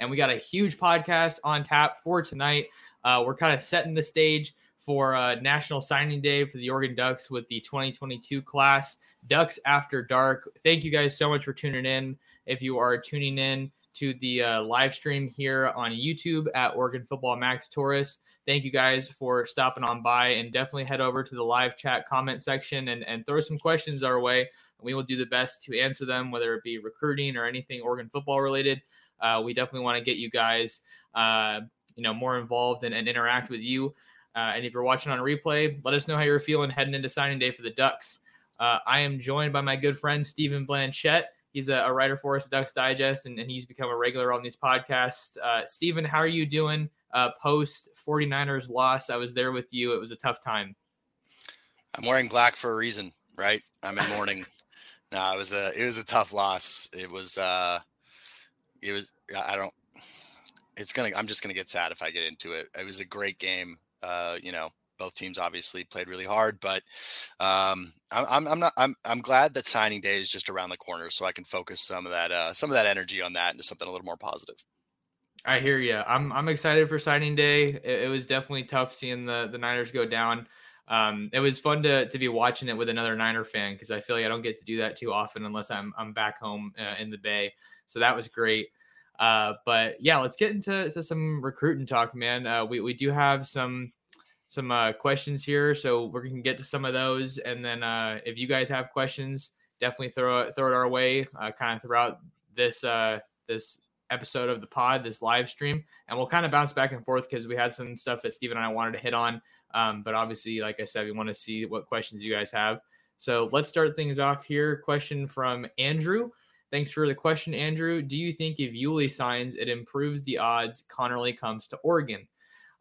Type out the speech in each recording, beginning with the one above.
And we got a huge podcast on tap for tonight. Uh, we're kind of setting the stage for uh, National Signing Day for the Oregon Ducks with the 2022 class, Ducks After Dark. Thank you guys so much for tuning in. If you are tuning in, to the uh, live stream here on YouTube at Oregon Football Max Torres. Thank you guys for stopping on by and definitely head over to the live chat comment section and, and throw some questions our way. We will do the best to answer them, whether it be recruiting or anything Oregon football related. Uh, we definitely want to get you guys, uh, you know, more involved and, and interact with you. Uh, and if you're watching on replay, let us know how you're feeling heading into signing day for the Ducks. Uh, I am joined by my good friend Stephen Blanchette. He's a, a writer for us at Ducks Digest, and, and, he's become a regular on these podcasts. Uh, Stephen, how are you doing uh, post 49ers loss? I was there with you. It was a tough time. I'm wearing black for a reason, right? I'm in mourning. no, it was a it was a tough loss. It was uh it was I don't it's gonna I'm just gonna get sad if I get into it. It was a great game. Uh, you know, both teams obviously played really hard, but um, I'm, I'm not. I'm I'm glad that signing day is just around the corner, so I can focus some of that uh, some of that energy on that into something a little more positive. I hear you. I'm I'm excited for signing day. It, it was definitely tough seeing the the Niners go down. Um, it was fun to to be watching it with another Niner fan because I feel like I don't get to do that too often unless I'm I'm back home uh, in the Bay. So that was great. Uh, but yeah, let's get into some recruiting talk, man. Uh, we we do have some some uh, questions here, so we're gonna get to some of those, and then uh, if you guys have questions, definitely throw it throw it our way, uh, kind of throughout this this episode of the pod, this live stream, and we'll kind of bounce back and forth because we had some stuff that Stephen and I wanted to hit on, um, but obviously, like I said, we want to see what questions you guys have. So let's start things off here. Question from Andrew. Thanks for the question, Andrew. Do you think if Iuli signs, it improves the odds Conerly comes to Oregon?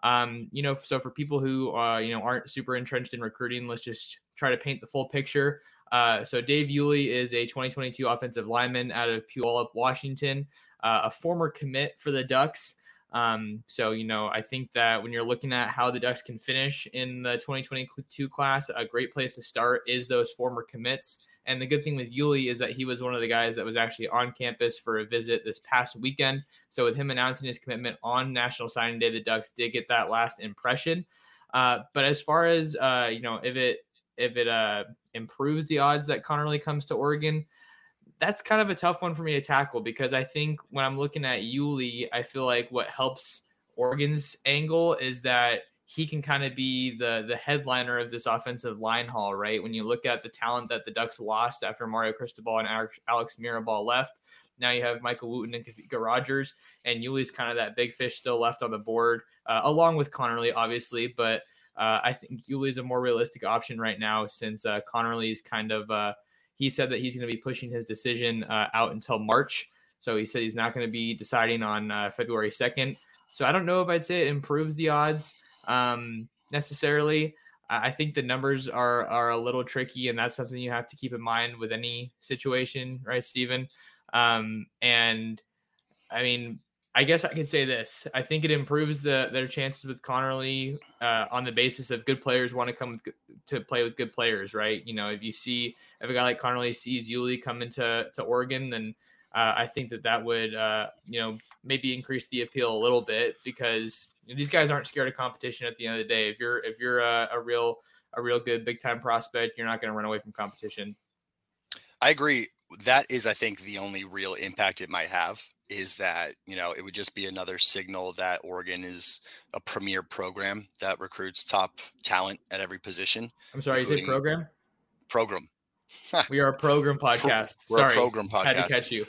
Um, you know, so for people who uh, you know aren't super entrenched in recruiting, let's just try to paint the full picture. Uh, so Dave Iuli is a 2022 offensive lineman out of Puyallup, Washington, uh, a former commit for the Ducks. Um, so you know, I think that when you're looking at how the Ducks can finish in the 2022 class, a great place to start is those former commits. And the good thing with Iuli is that he was one of the guys that was actually on campus for a visit this past weekend. So with him announcing his commitment on National Signing Day, the Ducks did get that last impression. Uh, but as far as uh, you know, if it if it uh, improves the odds that Conerly comes to Oregon, that's kind of a tough one for me to tackle because I think when I'm looking at Iuli, I feel like what helps Oregon's angle is that he can kind of be the the headliner of this offensive line haul, right? When you look at the talent that the Ducks lost after Mario Cristobal and Alex Mirabal left, now you have Michael Wooten and Kavika Rogers, and Iuli's kind of that big fish still left on the board, uh, along with Conerly, obviously. But uh, I think Iuli's a more realistic option right now since uh, Conerly's kind of uh, he said that he's going to be pushing his decision uh, out until March. So he said he's not going to be deciding on uh, February 2nd. So I don't know if I'd say it improves the odds um, necessarily. I think the numbers are are a little tricky, and that's something you have to keep in mind with any situation, right, Stephen? Um, and I mean, I guess I could say this. I think it improves the their chances with Conerly uh, on the basis of good players want to come to play with good players, right? You know, if you see if a guy like Conerly sees Iuli come into to Oregon, then uh, I think that that would uh, you know maybe increase the appeal a little bit because these guys aren't scared of competition. At the end of the day, if you're if you're a, a real a real good big time prospect, you're not going to run away from competition. I agree. That is, I think, the only real impact it might have is that you know it would just be another signal that Oregon is a premier program that recruits top talent at every position. I'm sorry, you say program? Program. we are a program podcast. We're sorry, a program podcast. Had to catch you.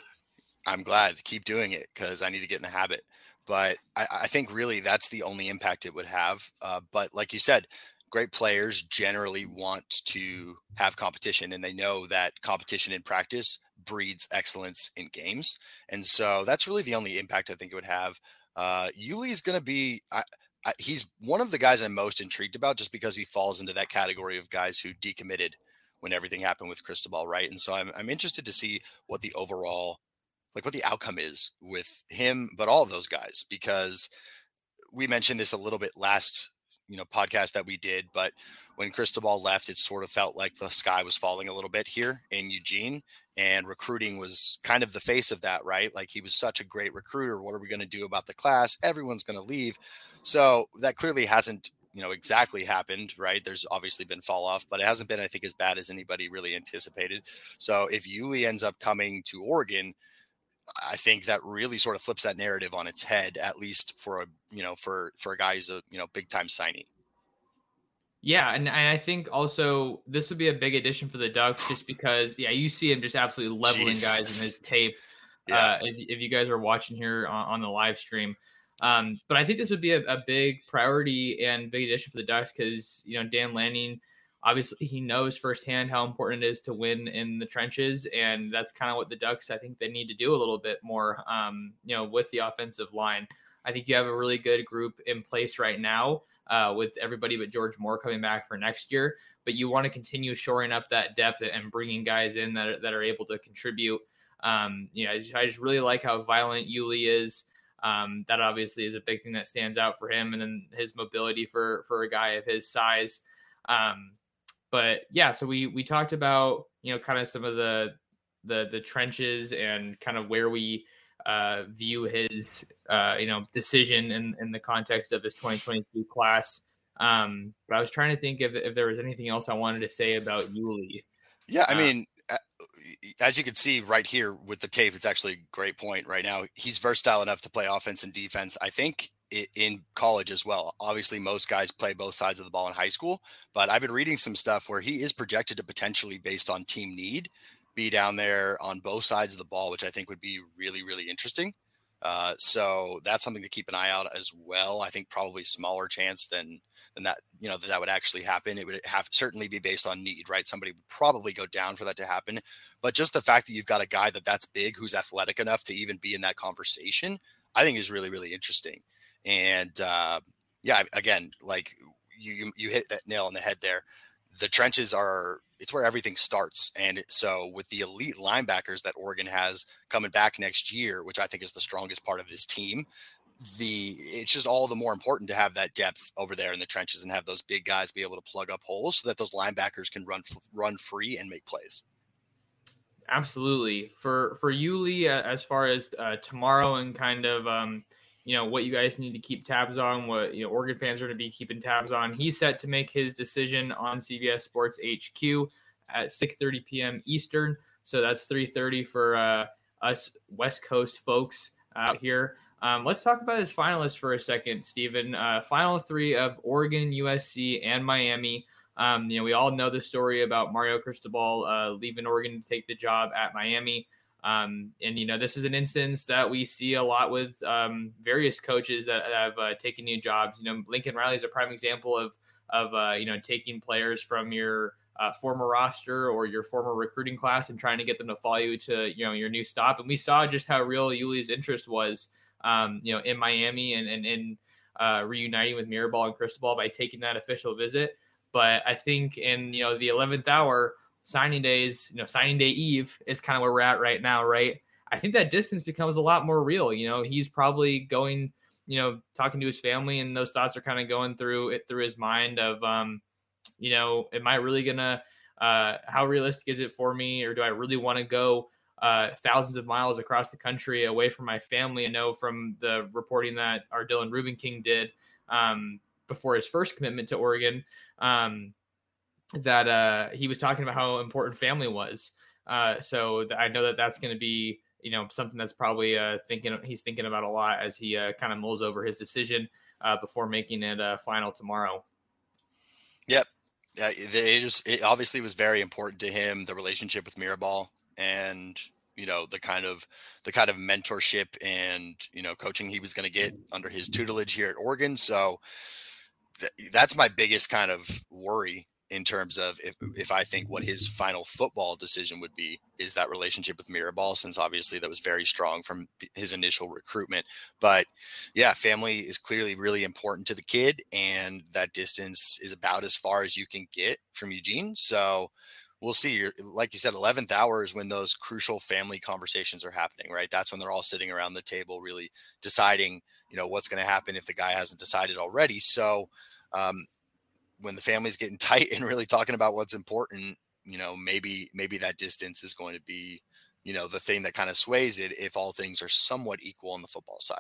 I'm glad. Keep doing it because I need to get in the habit. But I, I, think really that's the only impact it would have. Uh, but like you said, great players generally want to have competition and they know that competition in practice breeds excellence in games. And so that's really the only impact I think it would have. Uh, Iuli is going to be, I, I, he's one of the guys I'm most intrigued about just because he falls into that category of guys who decommitted when everything happened with Cristobal, right? And so I'm, I'm interested to see what the overall, like what the outcome is with him, but all of those guys, because we mentioned this a little bit last, you know, podcast that we did, but when Cristobal left, it sort of felt like the sky was falling a little bit here in Eugene and recruiting was kind of the face of that, right? Like he was such a great recruiter. What are we going to do about the class? Everyone's going to leave. So that clearly hasn't, you know, exactly happened, right? There's obviously been fall off, but it hasn't been, I think, as bad as anybody really anticipated. So if Iuli ends up coming to Oregon, I think that really sort of flips that narrative on its head, at least for a, you know, for for a guy who's a, you know, big time signing. Yeah, and, and I think also this would be a big addition for the Ducks just because yeah, you see him just absolutely leveling Jesus. guys in his tape. Yeah. Uh, if, if, you guys are watching here on, on the live stream. Um, but I think this would be a, a, big priority and big addition for the Ducks because you know Dan Lanning, obviously he knows firsthand how important it is to win in the trenches, and that's kind of what the Ducks I think they need to do a little bit more. Um, you know, with the offensive line, I think you have a really good group in place right now uh, with everybody but George Moore coming back for next year. But you want to continue shoring up that depth and bringing guys in that are, that are able to contribute. Um, you know, I just, I just, really like how violent Iuli is. Um, that obviously is a big thing that stands out for him, and then his mobility for for a guy of his size. Um, but yeah, so we we talked about you know kind of some of the the the trenches and kind of where we uh, view his uh, you know decision in, in the context of his 2022 class. Um, but I was trying to think if, if there was anything else I wanted to say about Iuli. Yeah, I uh, mean, as you can see right here with the tape, it's actually a great point right now. He's versatile enough to play offense and defense. I think in college as well. Obviously, most guys play both sides of the ball in high school, but I've been reading some stuff where he is projected to potentially, based on team need, be down there on both sides of the ball, which I think would be really, really interesting. Uh, so that's something to keep an eye out as well. I think probably smaller chance than than that. You know that that would actually happen. It would have certainly be based on need, right? Somebody would probably go down for that to happen. But just the fact that you've got a guy that that's big, who's athletic enough to even be in that conversation, I think is really, really interesting. And uh, yeah, again, like you you hit that nail on the head there. The trenches are it's where everything starts. And so with the elite linebackers that Oregon has coming back next year, which I think is the strongest part of this team, the it's just all the more important to have that depth over there in the trenches and have those big guys be able to plug up holes so that those linebackers can run run free and make plays. Absolutely. For for Iuli as far as uh, tomorrow and kind of um, you know what you guys need to keep tabs on, what you know Oregon fans are going to be keeping tabs on. He's set to make his decision on CBS Sports HQ at 6:30 p.m. Eastern. So that's 3:30 for uh, us West Coast folks out here. Um, let's talk about his finalists for a second, Stephen. Uh, final three of Oregon, USC, and Miami. Um, you know, we all know the story about Mario Cristobal uh, leaving Oregon to take the job at Miami. Um, and you know, this is an instance that we see a lot with um, various coaches that have uh, taken new jobs. You know, Lincoln Riley is a prime example of of uh, you know taking players from your uh, former roster or your former recruiting class and trying to get them to follow you to you know your new stop. And we saw just how real Iuli's interest was, um, you know, in Miami and and in uh, reuniting with Mirabal and Cristobal by taking that official visit. But I think in you know the eleventh hour signing days, you know, signing day eve is kind of where we're at right now, right? I think that distance becomes a lot more real. You know, he's probably going, you know, talking to his family, and those thoughts are kind of going through it through his mind of, um, you know, am I really gonna? Uh, how realistic is it for me, or do I really want to go? Uh, thousands of miles across the country away from my family. I know from the reporting that our Dylan Reubenking did um, before his first commitment to Oregon um, that uh, he was talking about how important family was. Uh, so th- I know that that's going to be you know something that's probably uh, thinking he's thinking about a lot as he uh, kind of mulls over his decision uh, before making it uh, final tomorrow. Yep. Yeah, it, just, it obviously was very important to him the relationship with Mirabal and you know the kind of the kind of mentorship and you know coaching he was going to get under his tutelage here at Oregon. So th- that's my biggest kind of worry in terms of if if I think what his final football decision would be is that relationship with Mirabal, since obviously that was very strong from his initial recruitment. But yeah, family is clearly really important to the kid, and that distance is about as far as you can get from Eugene. So we'll see. Like you said, 11th hour is when those crucial family conversations are happening, right? That's when they're all sitting around the table, really deciding, you know, what's going to happen if the guy hasn't decided already. So, um, when the family's getting tight and really talking about what's important, you know, maybe maybe that distance is going to be, you know, the thing that kind of sways it if all things are somewhat equal on the football side.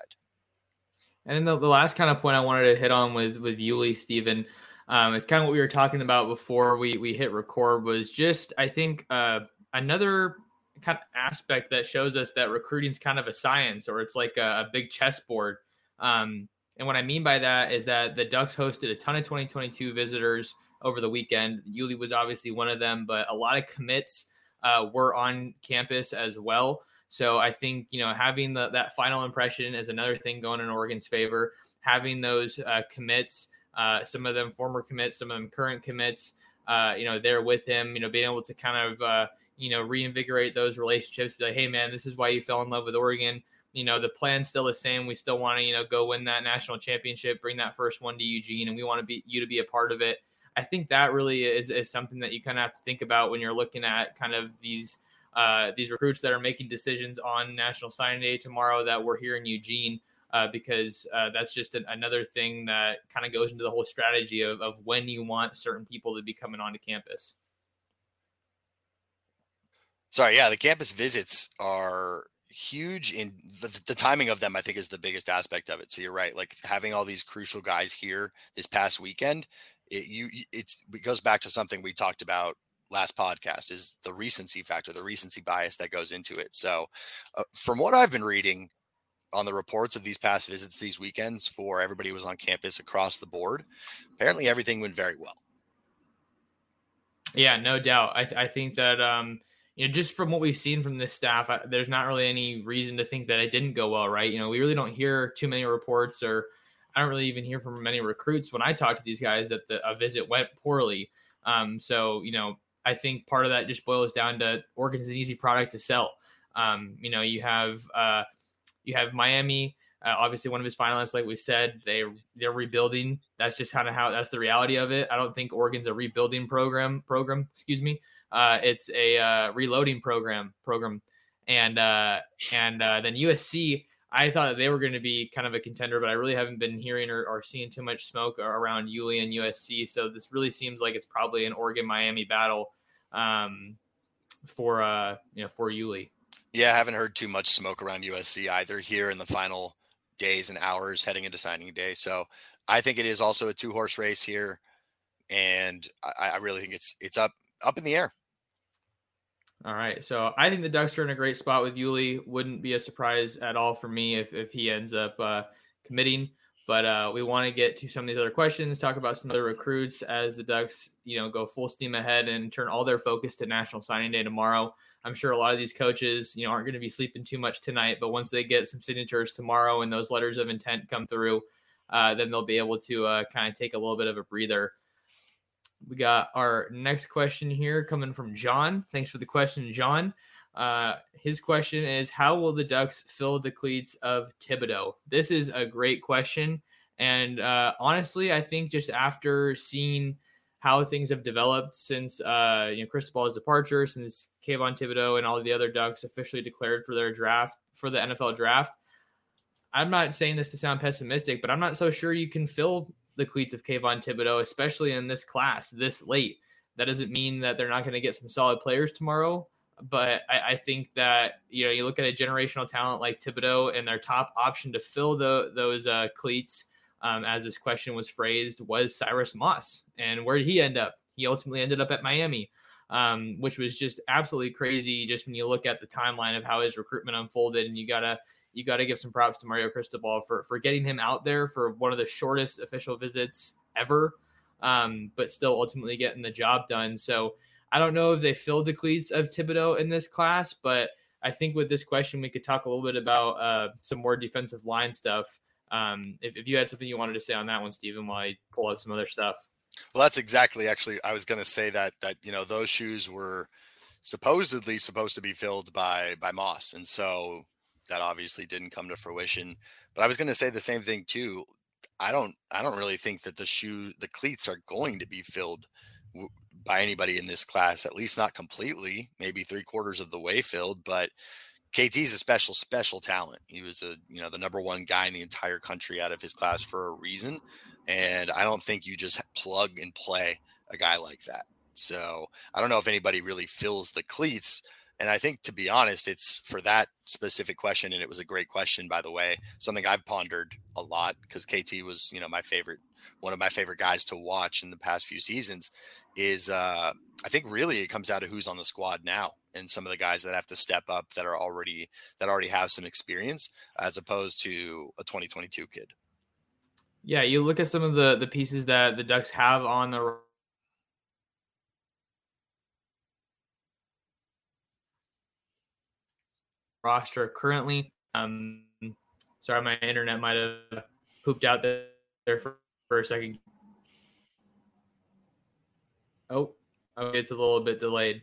And then the, the last kind of point I wanted to hit on with with Iuli Stephen um, it's kind of what we were talking about before we we hit record was just I think uh, another kind of aspect that shows us that recruiting is kind of a science or it's like a, a big chessboard. Um, and what I mean by that is that the Ducks hosted a ton of 2022 visitors over the weekend. Iuli was obviously one of them, but a lot of commits uh, were on campus as well. So I think you know having the, that final impression is another thing going in Oregon's favor. Having those uh, commits uh, some of them former commits, some of them current commits. Uh, you know, there with him. You know, being able to kind of uh, you know reinvigorate those relationships. Be like, hey man, this is why you fell in love with Oregon. You know, the plan's still the same. We still want to you know go win that national championship, bring that first one to Eugene, and we want to be you to be a part of it. I think that really is, is something that you kind of have to think about when you're looking at kind of these uh, these recruits that are making decisions on National Signing Day tomorrow that we're here in Eugene uh, because uh, that's just an, another thing that kind of goes into the whole strategy of, of when you want certain people to be coming onto campus. Sorry, yeah, the campus visits are huge in the, the, timing of them i think is the biggest aspect of it so you're right like having all these crucial guys here this past weekend it you it's it goes back to something we talked about last podcast is the recency factor the recency bias that goes into it so uh, from what i've been reading on the reports of these past visits these weekends for everybody who was on campus across the board. Apparently, everything went very well. Yeah, no doubt. I, th- I think that um, you know just from what we've seen from this staff, I, there's not really any reason to think that it didn't go well, right? You know, we really don't hear too many reports, or I don't really even hear from many recruits when I talk to these guys that the a visit went poorly. Um, so you know, I think part of that just boils down to Oregon's an easy product to sell. Um, you know, you have uh, you have Miami, uh, obviously one of his finalists, like we said, they they're rebuilding. That's just kind of how that's the reality of it. I don't think Oregon's a rebuilding program. Program, excuse me. Uh, it's a uh, reloading program. Program, and uh, and uh, then USC. I thought they were going to be kind of a contender, but I really haven't been hearing or, or seeing too much smoke around Iuli and USC. So this really seems like it's probably an Oregon Miami battle um, for uh, you know for Iuli. Yeah, I haven't heard too much smoke around USC either here in the final days and hours heading into signing day. So I think it is also a two horse race here, and I, I, really think it's it's up up in the air. All right, so I think the Ducks are in a great spot with Iuli. Wouldn't be a surprise at all for me if if he ends up uh, committing. But uh, we want to get to some of these other questions, talk about some other recruits as the Ducks, you know, go full steam ahead and turn all their focus to National Signing Day tomorrow. I'm sure a lot of these coaches, you know, aren't going to be sleeping too much tonight, but once they get some signatures tomorrow and those letters of intent come through, uh, then they'll be able to uh, kind of take a little bit of a breather. We got our next question here coming from John. Thanks for the question, John. Uh, his question is How will the Ducks fill the cleats of Thibodeaux? This is a great question. And uh, honestly, I think just after seeing how things have developed since uh, you know Cristobal's departure, since Kayvon Thibodeaux and all of the other Ducks officially declared for their draft for the NFL draft. I'm not saying this to sound pessimistic, but I'm not so sure you can fill the cleats of Kayvon Thibodeaux, especially in this class this late. That doesn't mean that they're not going to get some solid players tomorrow, but I, I, think that you know you look at a generational talent like Thibodeaux and their top option to fill the, those uh, cleats um, as this question was phrased, was Cyrus Moss. And where did he end up? He ultimately ended up at Miami, um, which was just absolutely crazy. Just when you look at the timeline of how his recruitment unfolded, and you gotta you gotta give some props to Mario Cristobal for for getting him out there for one of the shortest official visits ever, um, but still ultimately getting the job done. So I don't know if they filled the cleats of Thibodeaux in this class, but I think with this question we could talk a little bit about uh, some more defensive line stuff. Um, if, if you had something you wanted to say on that one, Stephen, while I pull up some other stuff. Well, that's exactly actually. I was going to say that that you know those shoes were supposedly supposed to be filled by by Moss, and so that obviously didn't come to fruition. But I was going to say the same thing too. I don't I don't really think that the shoe the cleats are going to be filled w- by anybody in this class. At least not completely. Maybe three quarters of the way filled, but KT's a special, special talent. He was a, you know, the number one guy in the entire country out of his class for a reason. And I don't think you just plug and play a guy like that. So I don't know if anybody really fills the cleats. And I think, to be honest, it's for that specific question. And it was a great question, by the way, something I've pondered a lot because KT was, you know, my favorite, one of my favorite guys to watch in the past few seasons. Is uh, I think really it comes out of who's on the squad now and some of the guys that have to step up that are already that already have some experience as opposed to a 2022 kid. Yeah, you look at some of the the pieces that the Ducks have on the roster currently. Um, sorry, my internet might have pooped out there for, for a second. Oh, okay, it's a little bit delayed.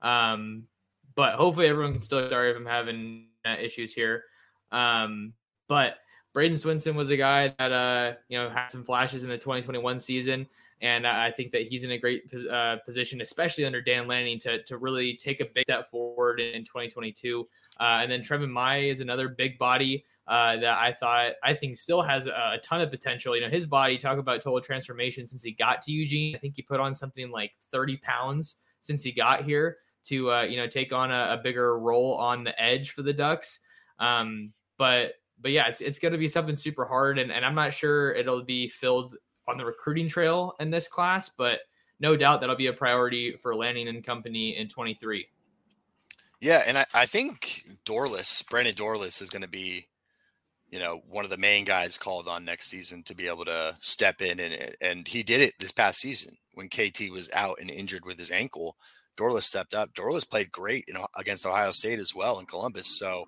Um, but hopefully everyone can still. Sorry if I'm having issues here. Um, but Bradyn Swinson was a guy that uh, you know had some flashes in the 2021 season, and I think that he's in a great uh, position, especially under Dan Lanning, to to really take a big step forward in 2022. Uh, and then Treven Ma'ae is another big body uh, that I thought I think still has a, a, ton of potential. You know, his body talk about total transformation since he got to Eugene. I think he put on something like 30 pounds since he got here to uh, you know take on a, a, bigger role on the edge for the Ducks. Um, but but yeah, it's it's going to be something super hard, and, and I'm not sure it'll be filled on the recruiting trail in this class, but no doubt that'll be a priority for Lanning and company in 23. Yeah, and I, I think Dorlus, Brandon Dorlus, is going to be, you know, one of the main guys called on next season to be able to step in, and and he did it this past season when KT was out and injured with his ankle. Dorlus stepped up. Dorlus played great in, against Ohio State as well in Columbus. So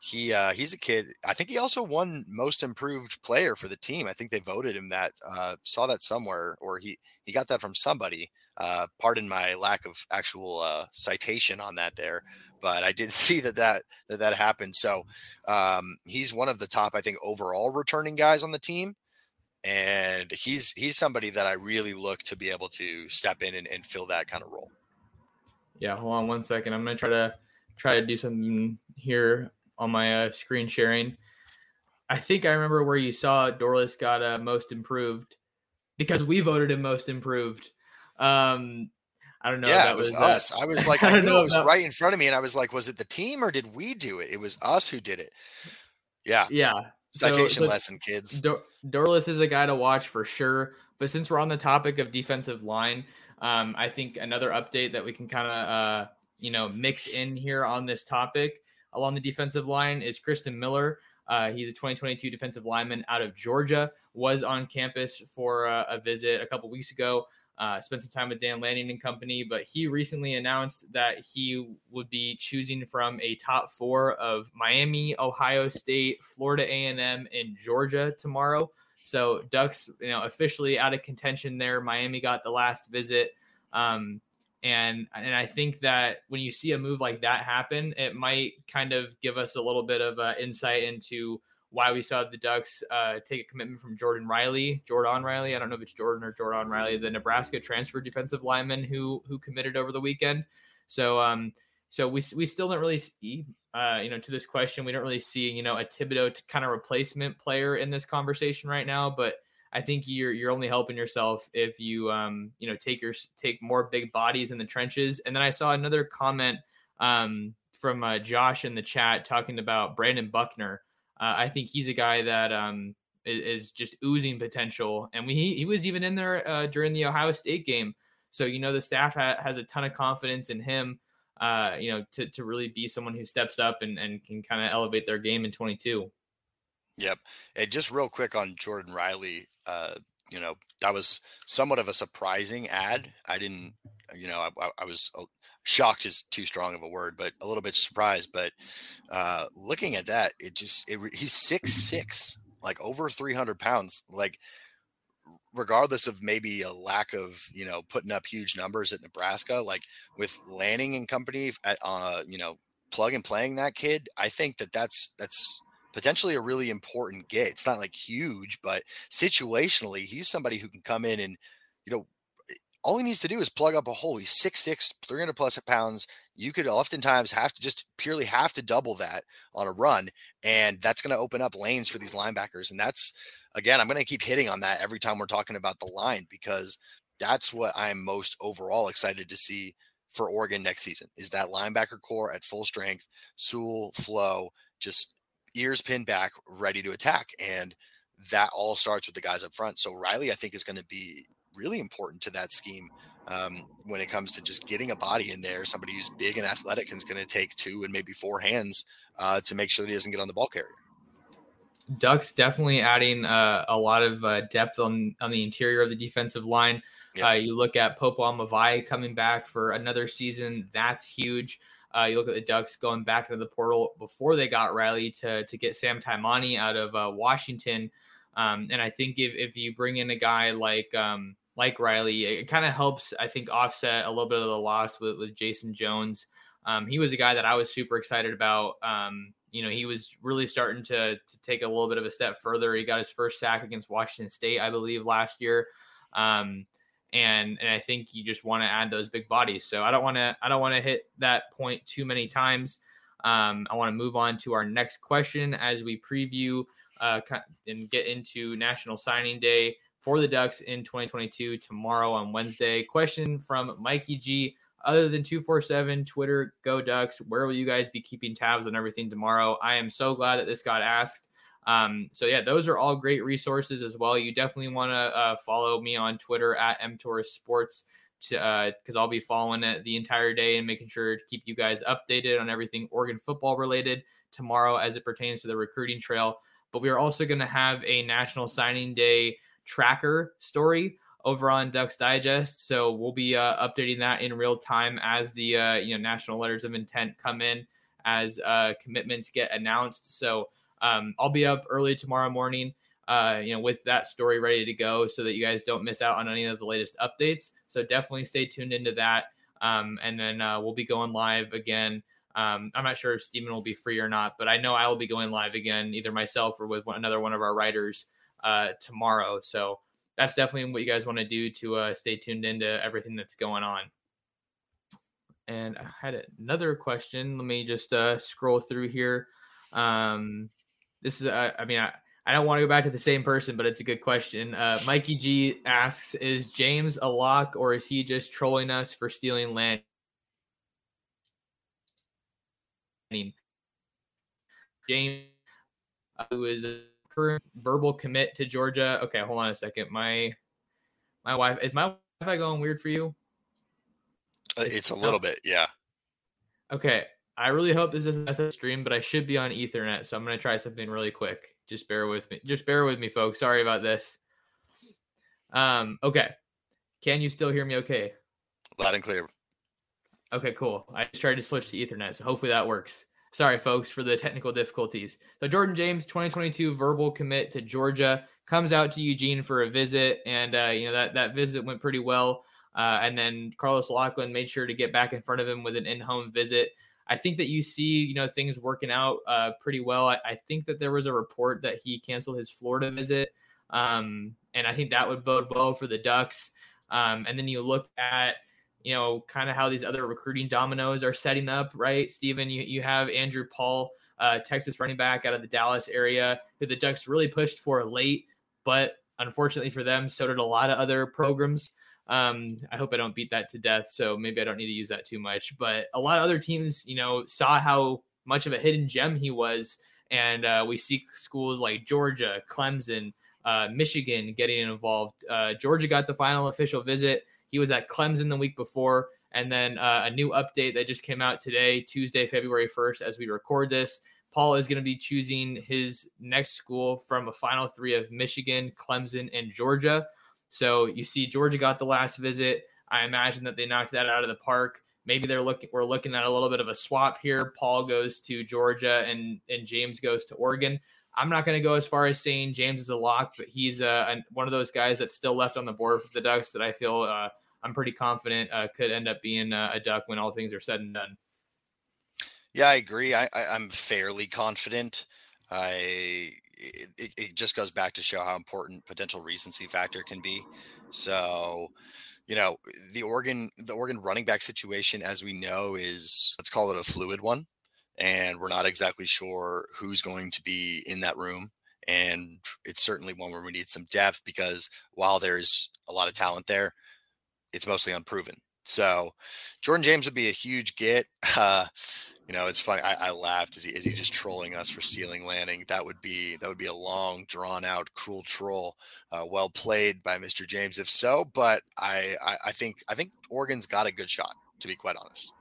he uh, he's a kid. I think he also won most improved player for the team. I think they voted him that. Uh, saw that somewhere, or he he got that from somebody. Uh, pardon my lack of actual uh, citation on that there, but I did see that that that, that happened. So um, he's one of the top, I think, overall returning guys on the team and he's he's somebody that I really look to be able to step in and, and fill that kind of role. Yeah, hold on one second. I'm gonna try to try to do something here on my uh, screen sharing. I think I remember where you saw Dorlus got uh, most improved because we voted him most improved. Um, I don't know. Yeah, it was, was uh, us. I was like, I, I knew know it was about... right in front of me, and I was like, was it the team or did we do it? It was us who did it. Yeah. Yeah. Citation so, lesson, kids. Dor- Dorlus is a guy to watch for sure. But since we're on the topic of defensive line, um, I think another update that we can kind of uh, you know mix in here on this topic along the defensive line is Christen Miller. Uh, he's a 2022 defensive lineman out of Georgia. Was on campus for a, a visit a couple weeks ago. Uh, spent some time with Dan Lanning and company, but he recently announced that he would be choosing from a top four of Miami, Ohio State, Florida A&M, and Georgia tomorrow. So Ducks, you know, officially out of contention there. Miami got the last visit. Um, and and I think that when you see a move like that happen, it might kind of give us a little bit of uh, insight into why we saw the Ducks uh, take a commitment from Jordan Riley, Jordan Riley. I don't know if it's Jordan or Jordan Riley, the Nebraska transfer defensive lineman who who committed over the weekend. So um, so we we still don't really see uh, you know to this question we don't really see you know a Thibodeaux kind of replacement player in this conversation right now, but I think you're you're only helping yourself if you um you know take your take more big bodies in the trenches. And then I saw another comment um from uh, Josh in the chat talking about Brandon Buckner. Uh, I think he's a guy that um is, is just oozing potential, and we, he he was even in there uh, during the Ohio State game. So you know the staff ha- has a ton of confidence in him. Uh, you know to to really be someone who steps up and and can kind of elevate their game in 22. Yep. And just real quick on Jordan Riley, uh, you know, that was somewhat of a surprising ad. I didn't, you know, I, I was uh, shocked is too strong of a word, but a little bit surprised. But uh, looking at that, it just, it, he's six, six, like over 300 pounds. Like, regardless of maybe a lack of, you know, putting up huge numbers at Nebraska, like with Lanning and company, at, uh, you know, plug and playing that kid, I think that that's, that's, potentially a really important get. It's not like huge, but situationally, he's somebody who can come in and, you know, all he needs to do is plug up a hole. He's 6'6, 300 plus pounds. You could oftentimes have to just purely have to double that on a run. And that's going to open up lanes for these linebackers. And that's, again, I'm going to keep hitting on that every time we're talking about the line because that's what I'm most overall excited to see for Oregon next season is that linebacker core at full strength, Sewell, Flowe, just ears pinned back, ready to attack. And that all starts with the guys up front. So Riley, I think, is going to be really important to that scheme um, when it comes to just getting a body in there, somebody who's big and athletic and is going to take two and maybe four hands uh, to make sure that he doesn't get on the ball carrier. Ducks definitely adding uh, a lot of uh, depth on on the interior of the defensive line. Yep. Uh, you look at Popo Aumavae coming back for another season. That's huge. Uh, you look at the Ducks going back into the portal before they got Riley to to get Sam Taimani out of uh, Washington. Um, and I think if, if you bring in a guy like um, like Riley, it kind of helps, I think, offset a little bit of the loss with, with Jason Jones. Um, he was a guy that I was super excited about. Um, you know, he was really starting to, to take a little bit of a step further. He got his first sack against Washington State, I believe, last year. Um, and and I think you just want to add those big bodies. So I don't want to I don't want to hit that point too many times. Um, I want to move on to our next question as we preview uh, and get into National Signing Day for the Ducks in 2022 tomorrow on Wednesday. Question from Mikey G. Other than 247, Twitter, Go Ducks, where will you guys be keeping tabs on everything tomorrow? I am so glad that this got asked. Um, so yeah, those are all great resources as well. You definitely want to uh, follow me on Twitter at mtorres sports because uh, I'll be following it the entire day and making sure to keep you guys updated on everything Oregon football related tomorrow as it pertains to the recruiting trail. But we are also going to have a National Signing Day tracker story over on Ducks Digest. So we'll be uh, updating that in real time as the uh, you know national letters of intent come in as uh, commitments get announced. So um, I'll be up early tomorrow morning, uh, you know, with that story ready to go so that you guys don't miss out on any of the latest updates. So definitely stay tuned into that. Um, and then uh, we'll be going live again. Um, I'm not sure if Stephen will be free or not, but I know I will be going live again, either myself or with one, another one of our writers uh, tomorrow. So that's definitely what you guys want to do to uh, stay tuned into everything that's going on. And I had another question. Let me just uh, scroll through here. Um, this is, uh, I mean, I, I don't want to go back to the same person, but it's a good question. Uh, Mikey G asks, is James a lock or is he just trolling us for stealing Lanning? I mean, James, uh, who is a current verbal commit to Georgia. Okay, hold on a second. My my wife is my Wi-Fi going weird for you? Uh, it's a little bit, yeah. Okay, I really hope this isn't a stream, but I should be on Ethernet, so I'm gonna try something really quick. Just bear with me. Just bear with me, folks. Sorry about this. Um, okay. Can you still hear me okay? Loud and clear. Okay, cool. I just tried to switch to Ethernet, so hopefully that works. Sorry, folks, for the technical difficulties. So Jordan James, 2022 verbal commit to Georgia, comes out to Eugene for a visit, and uh, you know that that visit went pretty well. Uh, and then Carlos Locklyn made sure to get back in front of him with an in-home visit. I think that you see, you know, things working out uh, pretty well. I, I, think that there was a report that he canceled his Florida visit, um, and I think that would bode well for the Ducks. Um, and then you look at, you know, kind of how these other recruiting dominoes are setting up, right? Stephen, you you have Andrew Paul, uh, Texas running back out of the Dallas area, who the Ducks really pushed for late, but unfortunately for them, so did a lot of other programs. Um, I hope I don't beat that to death, so maybe I don't need to use that too much. But a lot of other teams, you know, saw how much of a hidden gem he was, and uh, we see schools like Georgia, Clemson, uh, Michigan getting involved. Uh, Georgia got the final official visit. He was at Clemson the week before, and then uh, a new update that just came out today, Tuesday, February first, as we record this. Paul is going to be choosing his next school from a final three of Michigan, Clemson, and Georgia. So you see, Georgia got the last visit. I imagine that they knocked that out of the park. Maybe they're looking. We're looking at a little bit of a swap here. Paul goes to Georgia, and and James goes to Oregon. I'm not going to go as far as saying James is a lock, but he's uh, one of those guys that's still left on the board for the Ducks that I feel uh, I'm pretty confident uh, could end up being uh, a Duck when all things are said and done. Yeah, I agree. I, am fairly confident. I it, it just goes back to show how important potential recency factor can be. So, you know, the Oregon the Oregon running back situation, as we know, is let's call it a fluid one, and we're not exactly sure who's going to be in that room. And it's certainly one where we need some depth because while there's a lot of talent there, it's mostly unproven. So Jordan James would be a huge get. Uh, you know, it's funny. I, I, laughed. Is he is he just trolling us for stealing Lanning? That would be that would be a long, drawn out, cruel troll. Uh, well played by Mr. James, if so. But I, I, I think I think Oregon's got a good shot. To be quite honest.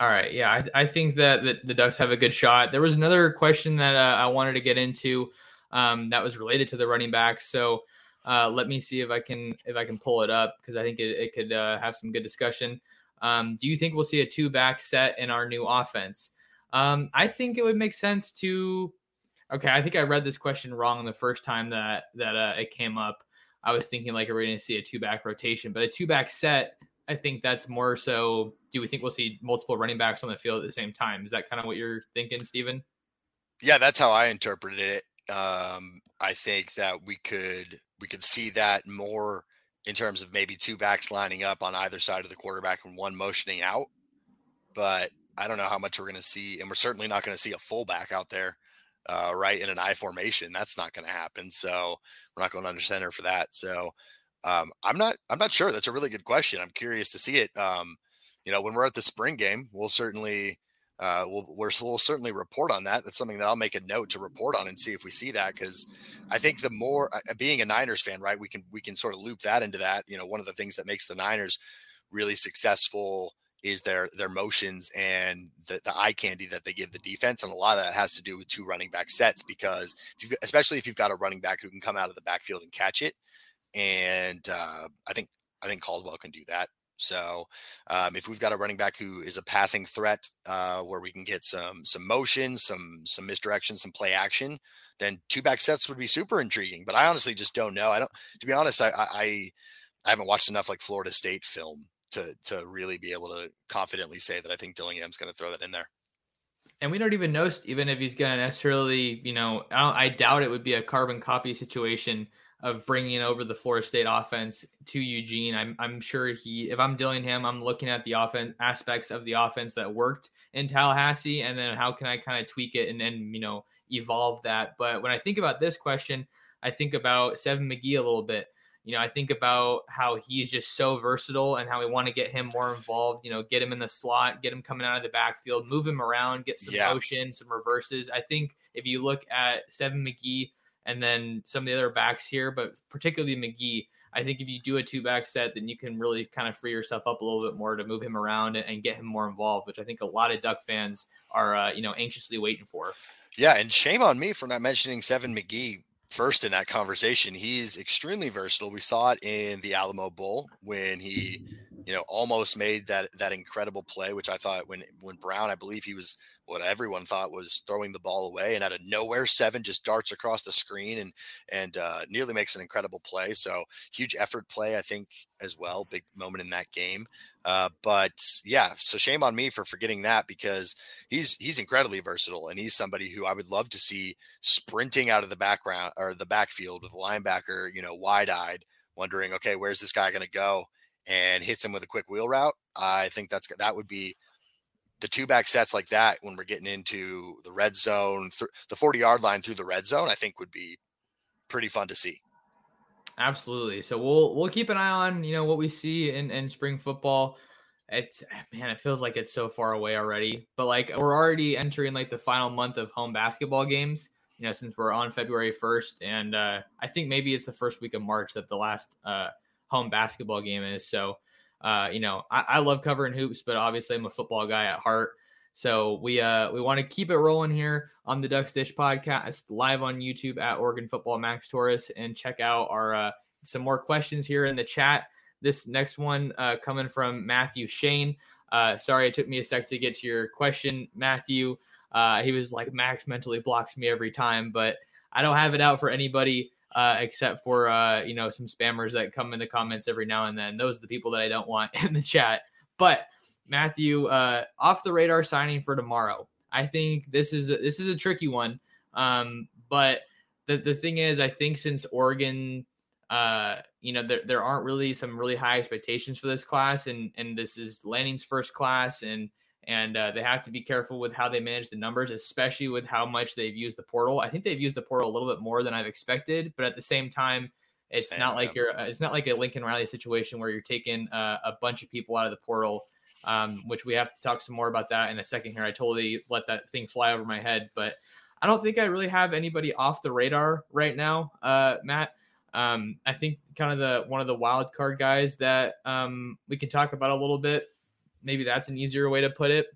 All right. Yeah, I, I think that, that the Ducks have a good shot. There was another question that uh, I wanted to get into um, that was related to the running back. So uh, let me see if I can if I can pull it up because I think it, it could uh, have some good discussion. Um, do you think we'll see a two back set in our new offense? Um, I think it would make sense to. Okay, I think I read this question wrong the first time that that uh, it came up. I was thinking like, we're we going to see a two back rotation? But a two back set, I think that's more so. Do we think we'll see multiple running backs on the field at the same time? Is that kind of what you're thinking, Stephen? Yeah, that's how I interpreted it. Um, I think that we could we could see that more in terms of maybe two backs lining up on either side of the quarterback and one motioning out. But I don't know how much we're going to see, and we're certainly not going to see a fullback out there, uh, right in an I formation. That's not going to happen. So we're not going under center for that. So um, I'm not. I'm not sure. That's a really good question. I'm curious to see it. Um, you know, when we're at the spring game, we'll certainly uh, we'll, we will certainly report on that. That's something that I'll make a note to report on and see if we see that because I think the more uh, uh, being a Niners fan, right, we can we can sort of loop that into that. You know, one of the things that makes the Niners really successful is their their motions and the, the eye candy that they give the defense, and a lot of that has to do with two running back sets because if especially if you've got a running back who can come out of the backfield and catch it, and uh, I think I think Cardwell can do that. So um, if we've got a running back who is a passing threat, uh, where we can get some some motion, some some misdirection, some play action, then two back sets would be super intriguing. But I honestly just don't know. I don't. To be honest, I I, I haven't watched enough like Florida State film to to really be able to confidently say that I think Dillingham's going to throw that in there. And we don't even know even if he's going to necessarily, you know, I, I doubt it would be a carbon copy situation of bringing over the Florida State offense to Eugene. I'm, I'm sure he, if I'm Dillingham, I'm looking at the offense aspects of the offense that worked in Tallahassee, and then how can I kind of tweak it and then you know evolve that. But when I think about this question, I think about Seven McGee a little bit. You know, I think about how he's just so versatile and how we want to get him more involved. You know, get him in the slot, get him coming out of the backfield, move him around, get some yeah. motion, some reverses. I think if you look at Seven McGee and then some of the other backs here, but particularly McGee. I think if you do a two back set, then you can really kind of free yourself up a little bit more to move him around and get him more involved, which I think a lot of Duck fans are, uh, you know, anxiously waiting for. Yeah, and shame on me for not mentioning Seven McGee first in that conversation. He's extremely versatile. We saw it in the Alamo Bowl when he you know, almost made that that incredible play, which I thought when when Brown, I believe he was what everyone thought was throwing the ball away, and out of nowhere, seven just darts across the screen and and uh, nearly makes an incredible play. So huge effort play, I think, as well. Big moment in that game. Uh, but yeah, so shame on me for forgetting that because he's he's incredibly versatile and he's somebody who I would love to see sprinting out of the background or the backfield with a linebacker, you know, wide eyed, wondering, okay, where's this guy going to go? And hits him with a quick wheel route. I think that's that would be the two back sets like that when we're getting into the red zone, th- the 40 yard line through the red zone, I think would be pretty fun to see. Absolutely. So we'll we'll keep an eye on you know what we see in in spring football. It's man, it feels like it's so far away already. But like we're already entering like the final month of home basketball games. You know, since we're on February first, and uh, I think maybe it's the first week of March that the last uh, home basketball game is. So, uh, you know, I, I love covering hoops, but obviously I'm a football guy at heart. So we uh we want to keep it rolling here on the Ducks Dish podcast live on YouTube at Oregon Football Max Torres and check out our uh, some more questions here in the chat. This next one uh, coming from Matthew Shane. Uh, sorry, it took me a sec to get to your question, Matthew. Uh, he was like Max mentally blocks me every time, but I don't have it out for anybody uh, except for uh, you know some spammers that come in the comments every now and then. Those are the people that I don't want in the chat. But Matthew, uh, off the radar signing for tomorrow. I think this is this is a tricky one. Um, but the the thing is, I think since Oregon, uh, you know, there, there aren't really some really high expectations for this class, and and this is Lanning's first class, and and uh, they have to be careful with how they manage the numbers, especially with how much they've used the portal. I think they've used the portal a little bit more than I've expected, but at the same time, it's Same, not like you're it's not like a Lincoln Riley situation where you're taking uh, a bunch of people out of the portal um, which we have to talk some more about that in a second here. I totally let that thing fly over my head, but I don't think I really have anybody off the radar right now, uh, Matt. Um, I think kind of the one of the wild card guys that um, we can talk about a little bit. Maybe that's an easier way to put it.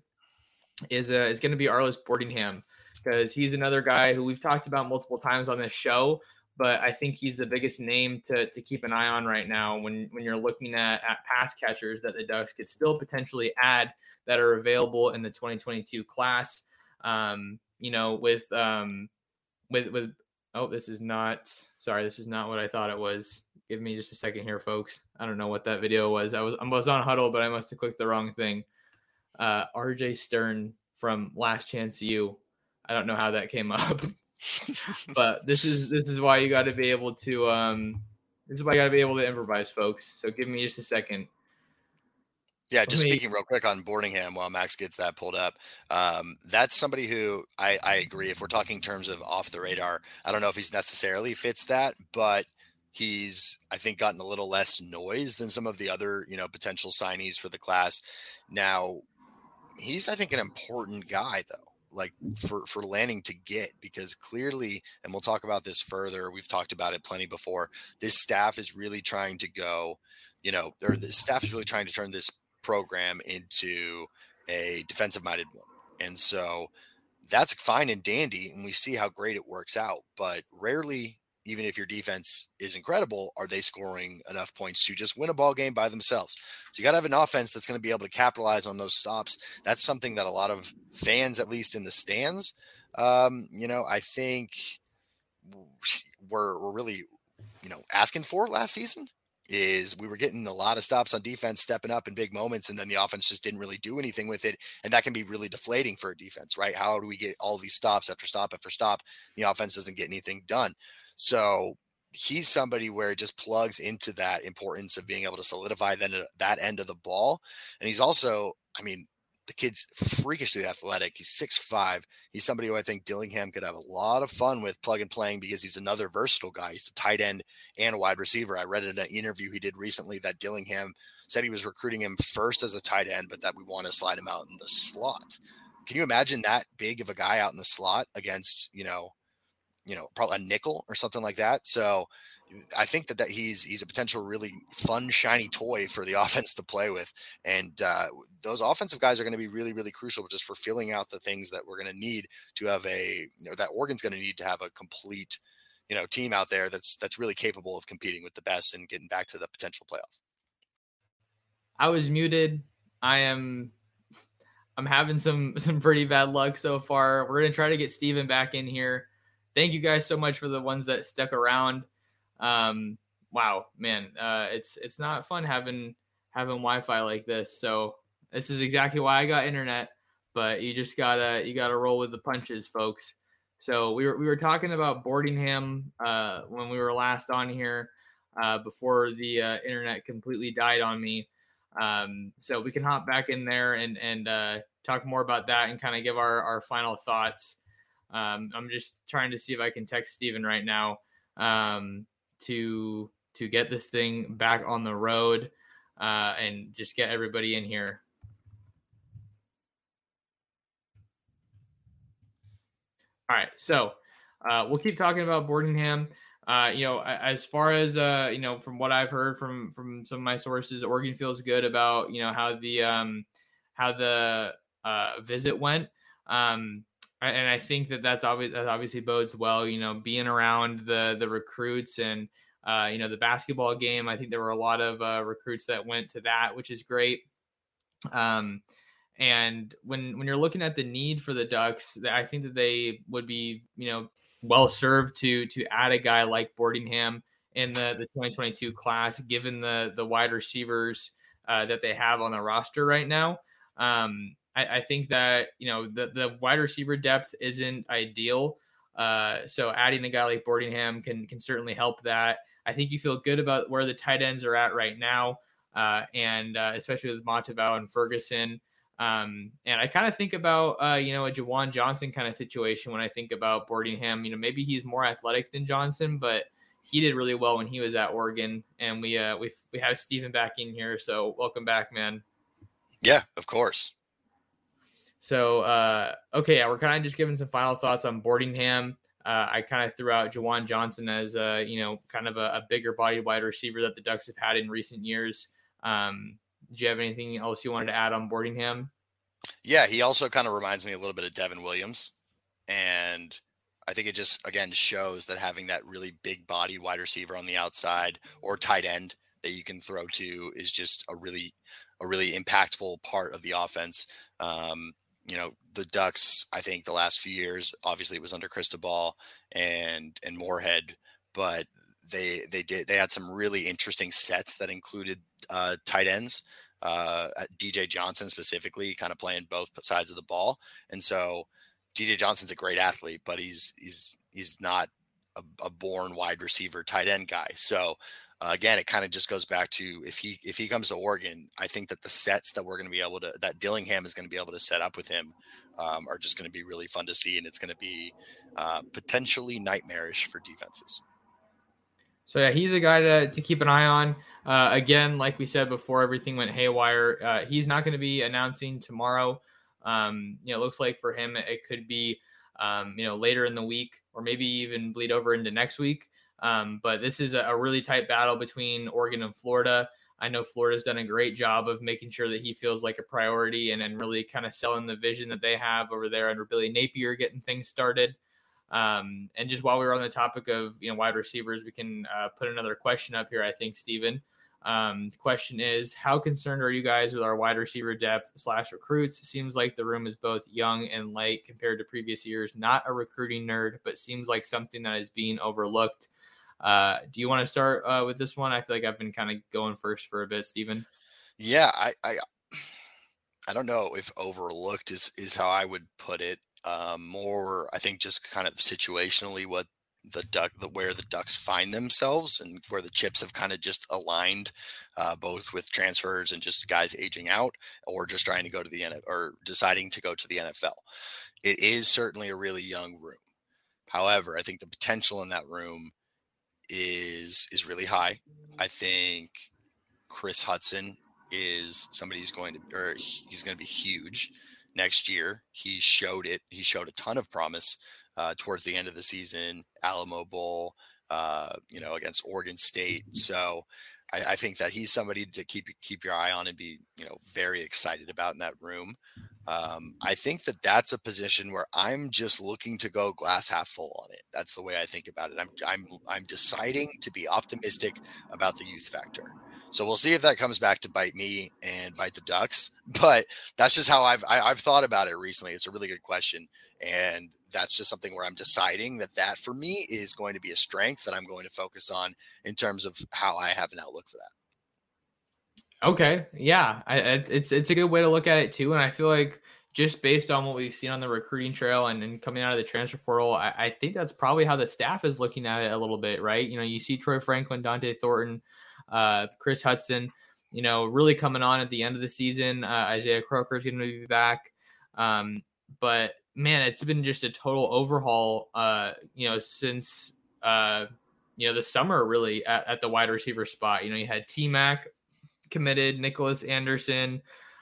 Is uh, is going to be Arlis Boardingham because he's another guy who we've talked about multiple times on this show but I think he's the biggest name to, to keep an eye on right now when, when you're looking at, at pass catchers that the Ducks could still potentially add that are available in the 2022 class. Um, you know, with um, with with oh, this is not sorry, this is not what I thought it was. Give me just a second here, folks. I don't know what that video was. I was I was on Hudl, but I must have clicked the wrong thing. Uh, RJ Stern from Last Chance U. I don't know how that came up. but this is this is why you got to be able to um this is why you got to be able to improvise, folks. So give me just a second. Yeah, just me... speaking real quick on Boardingham while Max gets that pulled up. Um, that's somebody who I, I agree. If we're talking terms of off the radar, I don't know if he's necessarily fits that, but he's I think gotten a little less noise than some of the other you know potential signees for the class. Now, he's I think an important guy though like for for Lanning to get because clearly and we'll talk about this further we've talked about it plenty before this staff is really trying to go you know or the staff is really trying to turn this program into a defensive minded one and so that's fine and dandy and we see how great it works out but rarely even if your defense is incredible, are they scoring enough points to just win a ball game by themselves? So you got to have an offense that's going to be able to capitalize on those stops. That's something that a lot of fans, at least in the stands, um, you know, I think we're, we're really, you know, asking for last season is we were getting a lot of stops on defense stepping up in big moments and then the offense just didn't really do anything with it and that can be really deflating for a defense right how do we get all these stops after stop after stop the offense doesn't get anything done so he's somebody where it just plugs into that importance of being able to solidify then uh, that end of the ball. And he's also, I mean, the kid's freakishly athletic. He's six five. He's somebody who I think Dillingham could have a lot of fun with plug and playing because he's another versatile guy. He's a tight end and a wide receiver. I read in an interview he did recently that Dillingham said he was recruiting him first as a tight end, but that we want to slide him out in the slot. Can you imagine that big of a guy out in the slot against, you know, you know, probably a nickel or something like that. So I think that, that he's he's a potential really fun shiny toy for the offense to play with, and uh, those offensive guys are going to be really really crucial just for filling out the things that we're going to need to have a you know that Oregon's going to need to have a complete you know team out there that's that's really capable of competing with the best and getting back to the potential playoff. I was muted. I am I'm having some some pretty bad luck so far. We're gonna try to get Steven back in here. Thank you guys so much for the ones that stuck around. Um, wow, man, uh, it's it's not fun having having Wi-Fi like this. So this is exactly why I got internet. But you just gotta you gotta roll with the punches, folks. So we were we were talking about Boardingham uh, when we were last on here uh, before the uh, internet completely died on me. Um, so we can hop back in there and and uh, talk more about that and kind of give our our final thoughts. Um, I'm just trying to see if I can text Steven right now um, to to get this thing back on the road uh, and just get everybody in here. All right, so uh, we'll keep talking about Boardingham. Uh, you know, as far as uh, you know, from what I've heard from from some of my sources, Oregon feels good about you know how the um, how the uh, visit went. Um, and I think that that's obvious. That obviously bodes well. You know, being around the the recruits and uh, you know the basketball game. I think there were a lot of uh, recruits that went to that, which is great. Um, and when when you're looking at the need for the Ducks, I think that they would be you know well served to to add a guy like Boardingham in the the 2022 class, given the the wide receivers uh, that they have on the roster right now. Um, I, I, think that you know the the wide receiver depth isn't ideal. Uh, so adding a guy like Boardingham can can certainly help that. I think you feel good about where the tight ends are at right now, uh, and uh, especially with Matavao and Ferguson. Um, and I kind of think about, uh, you know, a Juwan Johnson kind of situation when I think about Boardingham. You know, maybe he's more athletic than Johnson, but he did really well when he was at Oregon. And we uh, we we have Stephen back in here, so welcome back, man. Yeah, of course. So uh, okay, yeah, we're kind of just giving some final thoughts on Boardingham. Uh, I kind of threw out Juwan Johnson as a you know kind of a, a, bigger body wide receiver that the Ducks have had in recent years. Um, do you have anything else you wanted to add on Boardingham? Yeah, he also kind of reminds me a little bit of Devon Williams. And I think it just, again, shows that having that really big body wide receiver on the outside or tight end that you can throw to is just a really, a really impactful part of the offense. Um, you know, the Ducks, I think the last few years, obviously it was under Cristobal and, and Moorhead, but they they did they had some really interesting sets that included uh, tight ends. Uh, DJ Johnson specifically, kind of playing both sides of the ball, and so DJ Johnson's a great athlete, but he's he's he's not a, a born wide receiver tight end guy. So uh, again, it kind of just goes back to if he if he comes to Oregon, I think that the sets that we're going to be able to that Dillingham is going to be able to set up with him um, are just going to be really fun to see, and it's going to be uh, potentially nightmarish for defenses. So yeah, he's a guy to, to keep an eye on. Uh, again, like we said before, everything went haywire. Uh, he's not going to be announcing tomorrow. Um, you know, it looks like for him it could be um, you know later in the week or maybe even bleed over into next week. Um, but this is a, a, really tight battle between Oregon and Florida. I know Florida's done a great job of making sure that he feels like a priority and, and really kind of selling the vision that they have over there under Billy Napier, getting things started. Um, and just while we were on the topic of you know wide receivers, we can uh, put another question up here. I think Stephen. Um, question is, how concerned are you guys with our wide receiver depth slash recruits? Seems like the room is both young and light compared to previous years. Not a recruiting nerd, but seems like something that is being overlooked. Uh, do you want to start uh, with this one? I feel like I've been kind of going first for a bit, Stephen. Yeah, I, I, I don't know if overlooked is is how I would put it um, more I think just kind of situationally what the duck the where the ducks find themselves and where the chips have kind of just aligned uh, both with transfers and just guys aging out or just trying to go to the NFL or deciding to go to the NFL. It is certainly a really young room. However, I think the potential in that room is is really high. I think Chris Hudson is somebody who's going to or he's going to be huge next year. He showed it. He showed a ton of promise uh, towards the end of the season, Alamo Bowl, uh, you know, against Oregon State. So I, I, think that he's somebody to keep keep your eye on and be, you know, very excited about in that room. Um, I think that that's a position where I'm just looking to go glass half full on it. That's the way I think about it. I'm I'm I'm deciding to be optimistic about the youth factor. So we'll see if that comes back to bite me and bite the Ducks. But that's just how I've I, have i have thought about it recently. It's a really good question, and that's just something where I'm deciding that that for me is going to be a strength that I'm going to focus on in terms of how I have an outlook for that. Okay, yeah, I, it's it's a good way to look at it too, and I feel like just based on what we've seen on the recruiting trail and, and coming out of the transfer portal, I, I, think that's probably how the staff is looking at it a little bit, right? You know, you see Troy Franklin, Dante Thornton, uh, Chris Hudson, you know, really coming on at the end of the season. Uh, Isaiah Crocker is going to be back. Um, but man, it's been just a total overhaul, uh, you know, since, uh, you know, the summer really at, at the wide receiver spot. You know, you had T Mac committed, Nicholas Anderson.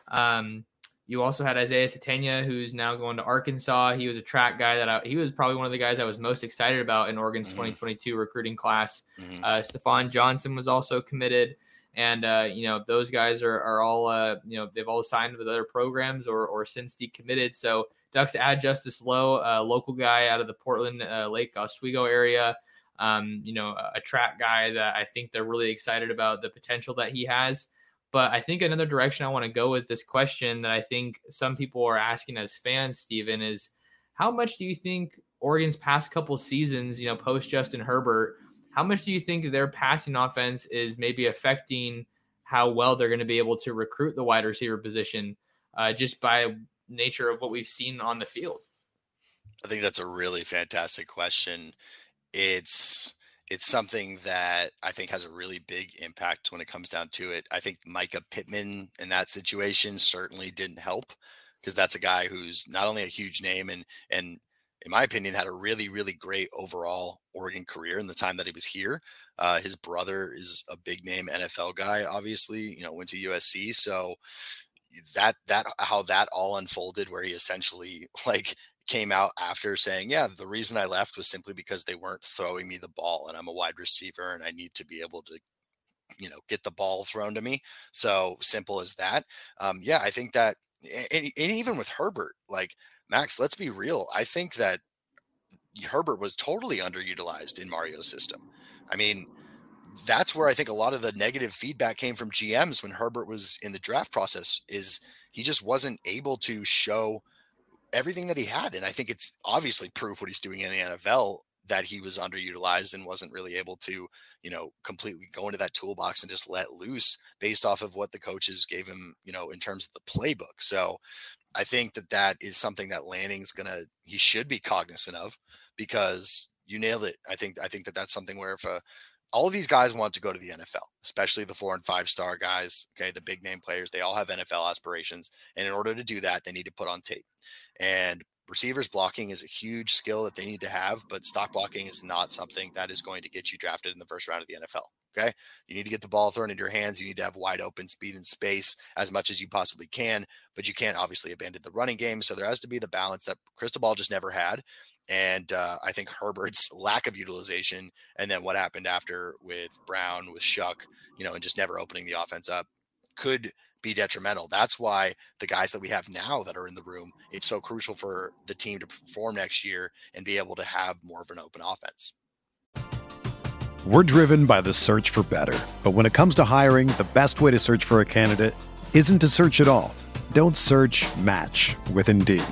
Um, you also had Isaiah Sategna, who's now going to Arkansas. He was a track guy that I, he was probably one of the guys I was most excited about in Oregon's mm-hmm. 2022 recruiting class. Mm-hmm. Uh, Stefan Johnson was also committed, and uh, you know those guys are, are all uh, you know they've all signed with other programs or or since decommitted. So Ducks add Justice Lowe, a local guy out of the Portland uh, Lake Oswego area. Um, you know, a track guy that I think they're really excited about the potential that he has. But I think another direction I want to go with this question that I think some people are asking as fans, Stephen, is how much do you think Oregon's past couple seasons, you know, post Justin Herbert, how much do you think their passing offense is maybe affecting how well they're going to be able to recruit the wide receiver position uh, just by nature of what we've seen on the field? I think that's a really fantastic question. It's it's something that I think has a really big impact when it comes down to it. I think Mycah Pittman in that situation certainly didn't help because that's a guy who's not only a huge name and and in my opinion had a really really great overall Oregon career in the time that he was here. Uh, his brother is a big name NFL guy, obviously. You know, went to USC, so that that how that all unfolded, where he essentially like came out after saying, Yeah, the reason I left was simply because they weren't throwing me the ball and I'm a wide receiver and I need to be able to, you know, get the ball thrown to me. So simple as that. Um, yeah, I think that, and, and even with Herbert, like Max, let's be real. I think that Herbert was totally underutilized in Mario's system. I mean, that's where I think a lot of the negative feedback came from GMs when Herbert was in the draft process is he just wasn't able to show everything that he had. And I think it's obviously proof what he's doing in the NFL that he was underutilized and wasn't really able to, you know, completely go into that toolbox and just let loose based off of what the coaches gave him, you know, in terms of the playbook. So I think that that is something that Lanning's going to, he should be cognizant of because you nailed it. I think, I think that that's something where if a, all of these guys want to go to the NFL, especially the four and five star guys. Okay. The big name players, they all have NFL aspirations. And in order to do that, they need to put on tape. And receivers blocking is a huge skill that they need to have, but stock blocking is not something that is going to get you drafted in the first round of the NFL. Okay. You need to get the ball thrown into your hands. You need to have wide open speed and space as much as you possibly can, but you can't obviously abandon the running game. So there has to be the balance that Cristobal just never had. And uh, I think Herbert's lack of utilization and then what happened after with Brown, with Shough, you know, and just never opening the offense up could be detrimental. That's why the guys that we have now that are in the room, it's so crucial for the team to perform next year and be able to have more of an open offense. We're driven by the search for better. But when it comes to hiring, the best way to search for a candidate isn't to search at all. Don't search match with Indeed.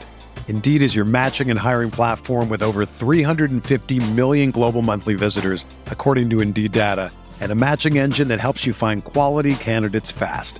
Indeed is your matching and hiring platform with over 350 million global monthly visitors, according to Indeed data, and a matching engine that helps you find quality candidates fast.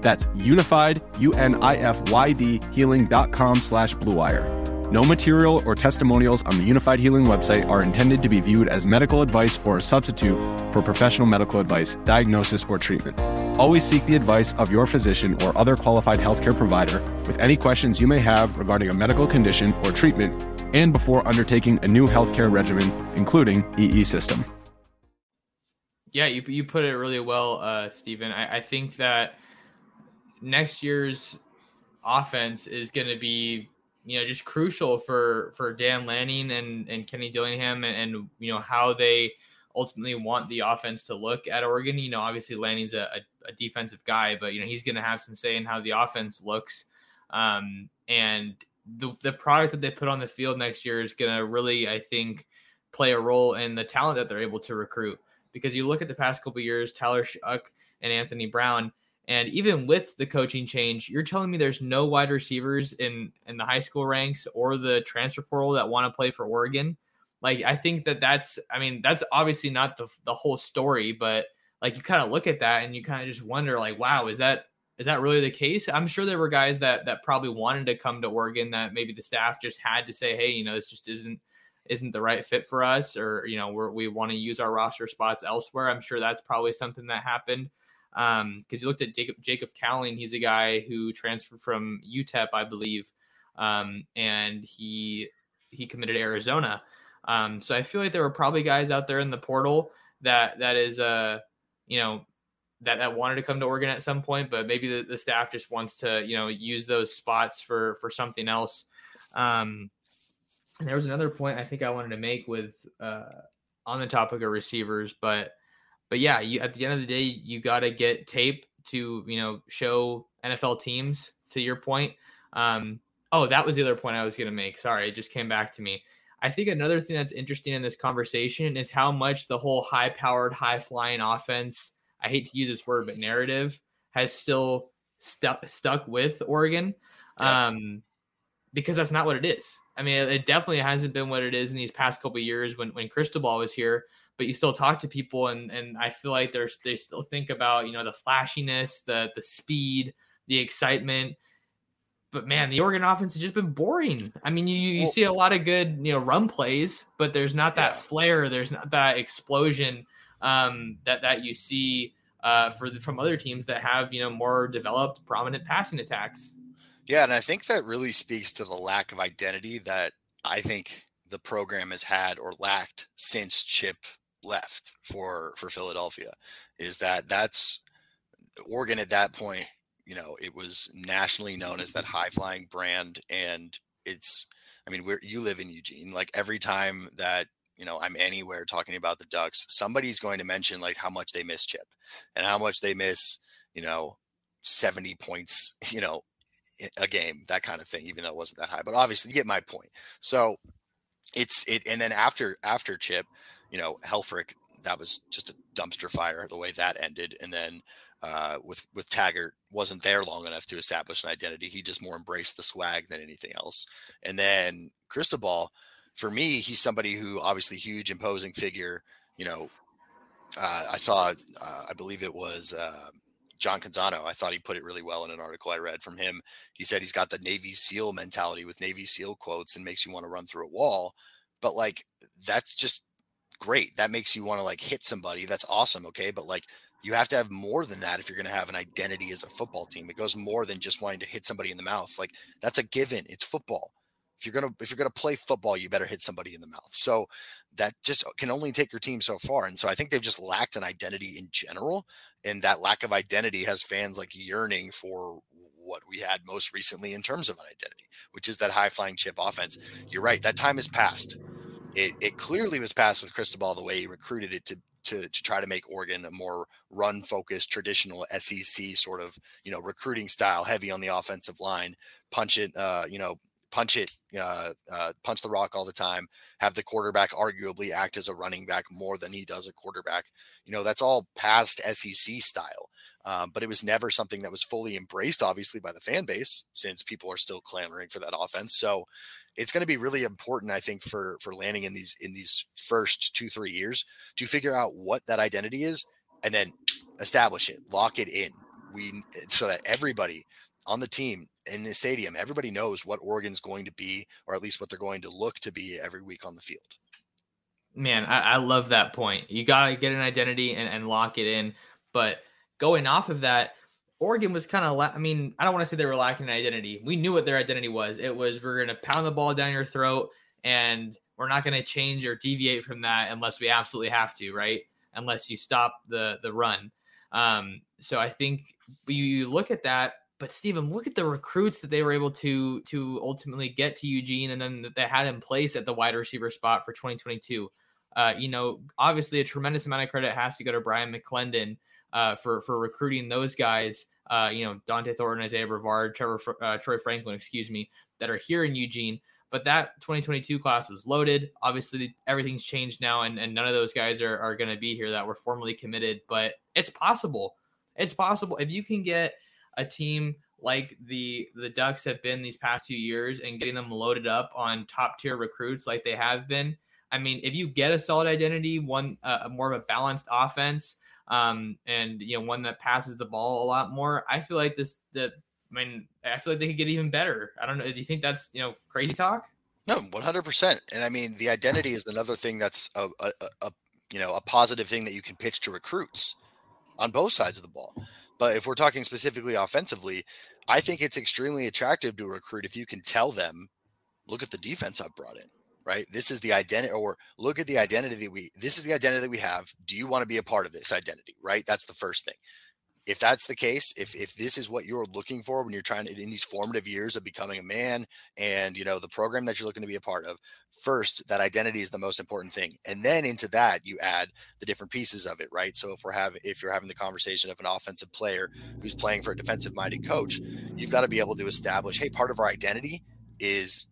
That's unifyd, U-N-I-F-Y-D, healing.com slash bluewire. No material or testimonials on the Unifyd Healing website are intended to be viewed as medical advice or a substitute for professional medical advice, diagnosis, or treatment. Always seek the advice of your physician or other qualified healthcare provider with any questions you may have regarding a medical condition or treatment and before undertaking a new healthcare regimen, including EE system. Yeah, you, you put it really well, uh, Stephen. I, I think that – next year's offense is going to be you know just crucial for for Dan Lanning and and Kenny Dillingham and, and, you know how they ultimately want the offense to look at Oregon. You know, obviously Lanning's a, a, defensive guy, but you know he's going to have some say in how the offense looks. Um, and the the product that they put on the field next year is going to really, I think, play a role in the talent that they're able to recruit. Because you look at the past couple years, Tyler Shough and Anthony Brown and even with the coaching change, you're telling me there's no wide receivers in in the high school ranks or the transfer portal that want to play for Oregon. Like I think that that's I mean that's obviously not the the whole story, but like you kind of look at that and you kind of just wonder like wow, is that is that really the case? I'm sure there were guys that that probably wanted to come to Oregon that maybe the staff just had to say, "Hey, you know, this just isn't isn't the right fit for us or you know, we we want to use our roster spots elsewhere." I'm sure that's probably something that happened. Um, because you looked at Jacob Jacob Cowling, he's a guy who transferred from UTEP, I believe, um, and he he committed to Arizona. Um, so I feel like there were probably guys out there in the portal that that is uh you know that that wanted to come to Oregon at some point, but maybe the, the staff just wants to you know use those spots for for something else. Um, and there was another point I think I wanted to make with uh, on the topic of receivers, but but yeah, you at the end of the day, you got to get tape to you know show NFL teams. To your point, um, oh, that was the other point I was going to make. Sorry, it just came back to me. I think another thing that's interesting in this conversation is how much the whole high-powered, high-flying offense. I hate to use this word, but narrative has still stuck stuck with Oregon. Um, because that's not what it is. I mean, it definitely hasn't been what it is in these past couple years when when Cristobal was here but you still talk to people and and I feel like there's they still think about you know the flashiness, the the speed, the excitement. But man, the Oregon offense has just been boring. I mean, you you well, see a lot of good you know run plays, but there's not that yeah. flair, there's not that explosion um, that that you see uh, for the, from other teams that have you know more developed, prominent passing attacks. Yeah, and I think that really speaks to the lack of identity that I think the program has had or lacked since Chip left for for Philadelphia is that that's Oregon at that point you know it was nationally known as that high flying brand and it's I mean where you live in Eugene like every time that you know I'm anywhere talking about the Ducks somebody's going to mention like how much they miss Chip and how much they miss you know 70 points you know a game that kind of thing even though it wasn't that high but obviously you get my point. So it's it and then after after Chip you know, Helfrich, that was just a dumpster fire the way that ended. And then uh, with with Taggart wasn't there long enough to establish an identity. He just more embraced the swag than anything else. And then Cristobal, for me, he's somebody who obviously huge, imposing figure. You know, uh, I saw, uh, I believe it was uh, John Canzano. I thought he put it really well in an article I read from him. He said he's got the Navy SEAL mentality with Navy SEAL quotes and makes you want to run through a wall. But like, that's just great. That makes you want to like hit somebody. That's awesome. Okay. But like you have to have more than that if you're going to have an identity as a football team. It goes more than just wanting to hit somebody in the mouth. Like that's a given. It's football. If you're gonna if you're gonna play football, you better hit somebody in the mouth. So that just can only take your team so far. And so I think they've just lacked an identity in general. And that lack of identity has fans like yearning for what we had most recently in terms of an identity, which is that high flying chip offense. You're right, that time has passed it, it clearly was passed with Cristobal the way he recruited it to to to try to make Oregon a more run focused, traditional SEC sort of you know recruiting style, heavy on the offensive line, punch it, uh, you know, punch it, uh, uh, punch the rock all the time, have the quarterback arguably act as a running back more than he does a quarterback. You know, that's all past SEC style. Um, but it was never something that was fully embraced, obviously, by the fan base, since people are still clamoring for that offense. So it's going to be really important, I think, for for Lanning in these in these first two three years to figure out what that identity is, and then establish it, lock it in. We eh, so that everybody on the team in the stadium, everybody knows what Oregon's going to be, or at least what they're going to look to be every week on the field. Man, I, I love that point. You got to get an identity and, and lock it in. But going off of that, Oregon was kind of, la- I mean, I don't want to say they were lacking an identity. We knew what their identity was. It was we're going to pound the ball down your throat and we're not going to change or deviate from that unless we absolutely have to, right? Unless you stop the the run. Um, so I think you, you look at that, but Stephen, look at the recruits that they were able to to ultimately get to Eugene, and then that they had in place at the wide receiver spot for 2022. Uh, you know, obviously, a tremendous amount of credit has to go to Brian McClendon uh, for for recruiting those guys. Uh, you know, Dante Thornton, Isaiah Brevard, Trevor, uh, Troy Franklin, excuse me, that are here in Eugene. But that 2022 class was loaded. Obviously, everything's changed now, and, and none of those guys are, are going to be here that were formally committed. But it's possible. It's possible if you can get a team like the the Ducks have been these past two years and getting them loaded up on top tier recruits like they have been. I mean, if you get a solid identity, one uh, more of a balanced offense, um, and you know one that passes the ball a lot more. I feel like this the I mean I feel like they could get even better. I don't know. Do you think that's you know crazy talk? No, one hundred percent. And I mean the identity is another thing that's a, a, a you know a positive thing that you can pitch to recruits on both sides of the ball. But if we're talking specifically offensively, I think it's extremely attractive to a recruit if you can tell them, look at the defense I've brought in right? This is the identity, or look at the identity that we, this is the identity that we have. Do you want to be a part of this identity, right? That's the first thing. If that's the case, if if this is what you're looking for when you're trying to in these formative years of becoming a man and you know the program that you're looking to be a part of, first that identity is the most important thing. And then into that you add the different pieces of it, right? So if we're having if you're having the conversation of an offensive player who's playing for a defensive minded coach, you've got to be able to establish, hey, part of our identity is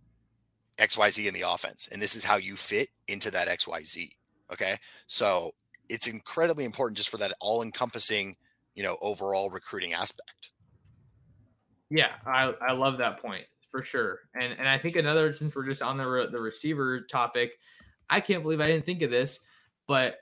XYZ in the offense. And this is how you fit into that XYZ. Okay. So it's incredibly important just for that all encompassing, you know, overall recruiting aspect. Yeah. I, I love that point for sure. And, and I think another, since we're just on the, re- the receiver topic, I can't believe I didn't think of this, but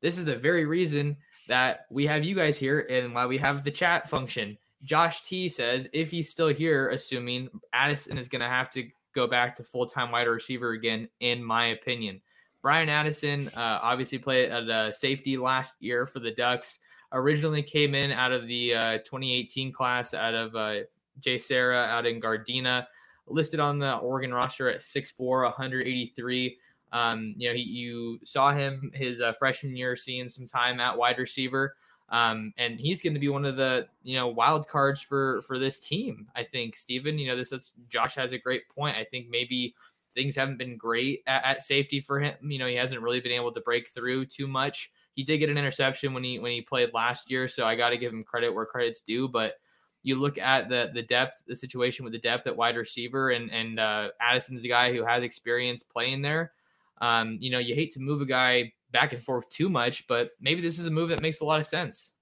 this is the very reason that we have you guys here and why we have the chat function. Josh T says if he's still here, assuming Addison is going to have to go back to full time wide receiver again, in my opinion. Bryan Addison uh, obviously played at safety last year for the Ducks. Originally came in out of the uh, 2018 class out of uh, JSerra out in Gardena, listed on the Oregon roster at 6'4, 183. Um, you know, he, you saw him his uh, freshman year seeing some time at wide receiver. Um, and he's going to be one of the you know wild cards for for this team. I think Stephen. You know, this is Josh has a great point. I think maybe things haven't been great at, at, safety for him. You know, he hasn't really been able to break through too much. He did get an interception when he when he played last year, so I got to give him credit where credit's due. But you look at the the depth, the situation with the depth at wide receiver, and and uh, Addison's the guy who has experience playing there. Um, you know, you hate to move a guy back and forth too much, but maybe this is a move that makes a lot of sense.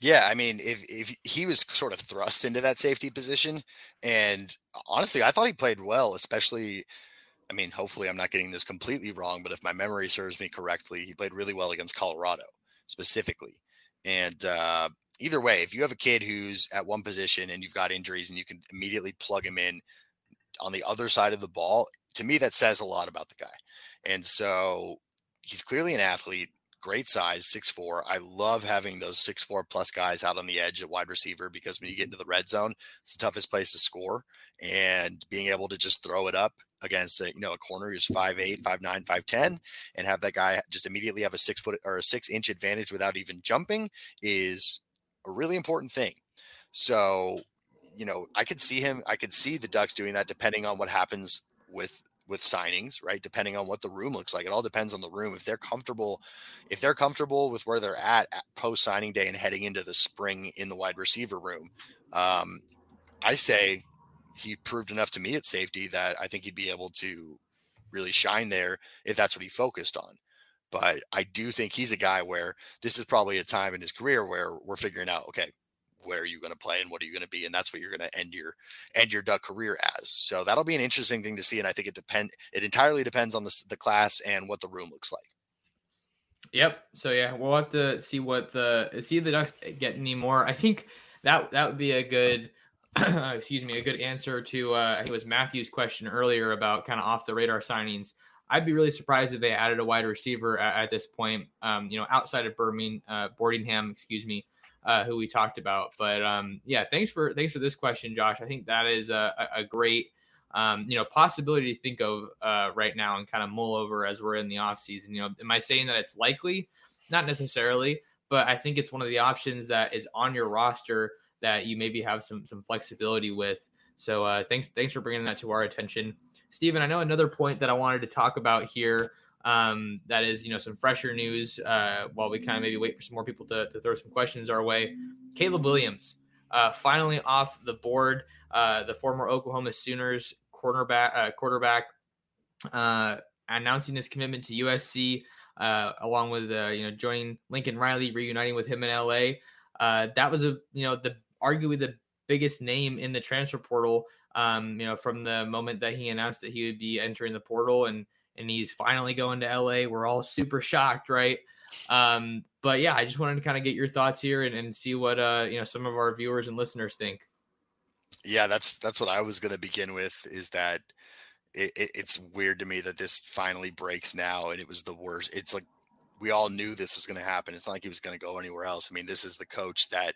Yeah, I mean, if if he was sort of thrust into that safety position, and honestly, I thought he played well, especially. I mean, hopefully, I'm not getting this completely wrong, but if my memory serves me correctly, he played really well against Colorado specifically. And uh, either way, if you have a kid who's at one position and you've got injuries and you can immediately plug him in on the other side of the ball, to me, that says a lot about the guy. And so he's clearly an athlete, great size, six four. I love having those six four plus guys out on the edge at wide receiver because when you get mm-hmm. into the red zone, it's the toughest place to score. And being able to just throw it up against a you know a corner who's five eight, five nine, five ten, and have that guy just immediately have a six foot or a six inch advantage without even jumping is a really important thing. So, you know, I could see him, I could see the Ducks doing that depending on what happens with with signings, right? Depending on what the room looks like. It all depends on the room. If they're comfortable, if they're comfortable with where they're at, at post signing day and heading into the spring in the wide receiver room, um, I say he proved enough to me at safety that I think he'd be able to really shine there if that's what he focused on. But I do think he's a guy where this is probably a time in his career where we're figuring out, okay, where are you going to play and what are you going to be and that's what you're going to end your end your duck career as. So that'll be an interesting thing to see and i think it depend it entirely depends on the, the class and what the room looks like. Yep. So yeah we'll have to see what the see if the ducks get any more. I think that that would be a good excuse me a good answer to uh, i think it was matthew's question earlier about kind of off the radar signings. I'd be really surprised if they added a wide receiver at, at this point. Um, you know, outside of Birmingham, uh, Boardingham, excuse me, uh, who we talked about. But um, yeah, thanks for thanks for this question, Josh. I think that is a, a great um, you know possibility to think of uh, right now and kind of mull over as we're in the off season. You know, am I saying that it's likely? Not necessarily, but I think it's one of the options that is on your roster that you maybe have some some flexibility with. So uh, thanks thanks for bringing that to our attention, Stephen. I know another point that I wanted to talk about here um, that is, you know, some fresher news uh, while we kind of maybe wait for some more people to, to throw some questions our way. Caleb Williams, uh, finally off the board. Uh, the former Oklahoma Sooners cornerback, uh, quarterback, uh, announcing his commitment to USC, uh, along with you know joining Lincoln Riley, reuniting with him in LA. that was a you know the arguably the biggest name in the transfer portal. Um, you know, from the moment that he announced that he would be entering the portal and and he's finally going to LA. We're all super shocked, right? Um, but yeah, I just wanted to kind of get your thoughts here and, and see what uh, you know some of our viewers and listeners think. Yeah, that's that's what I was going to begin with. Is that it, it, it's weird to me that this finally breaks now, and it was the worst. It's like we all knew this was going to happen. It's not like he was going to go anywhere else. I mean, this is the coach that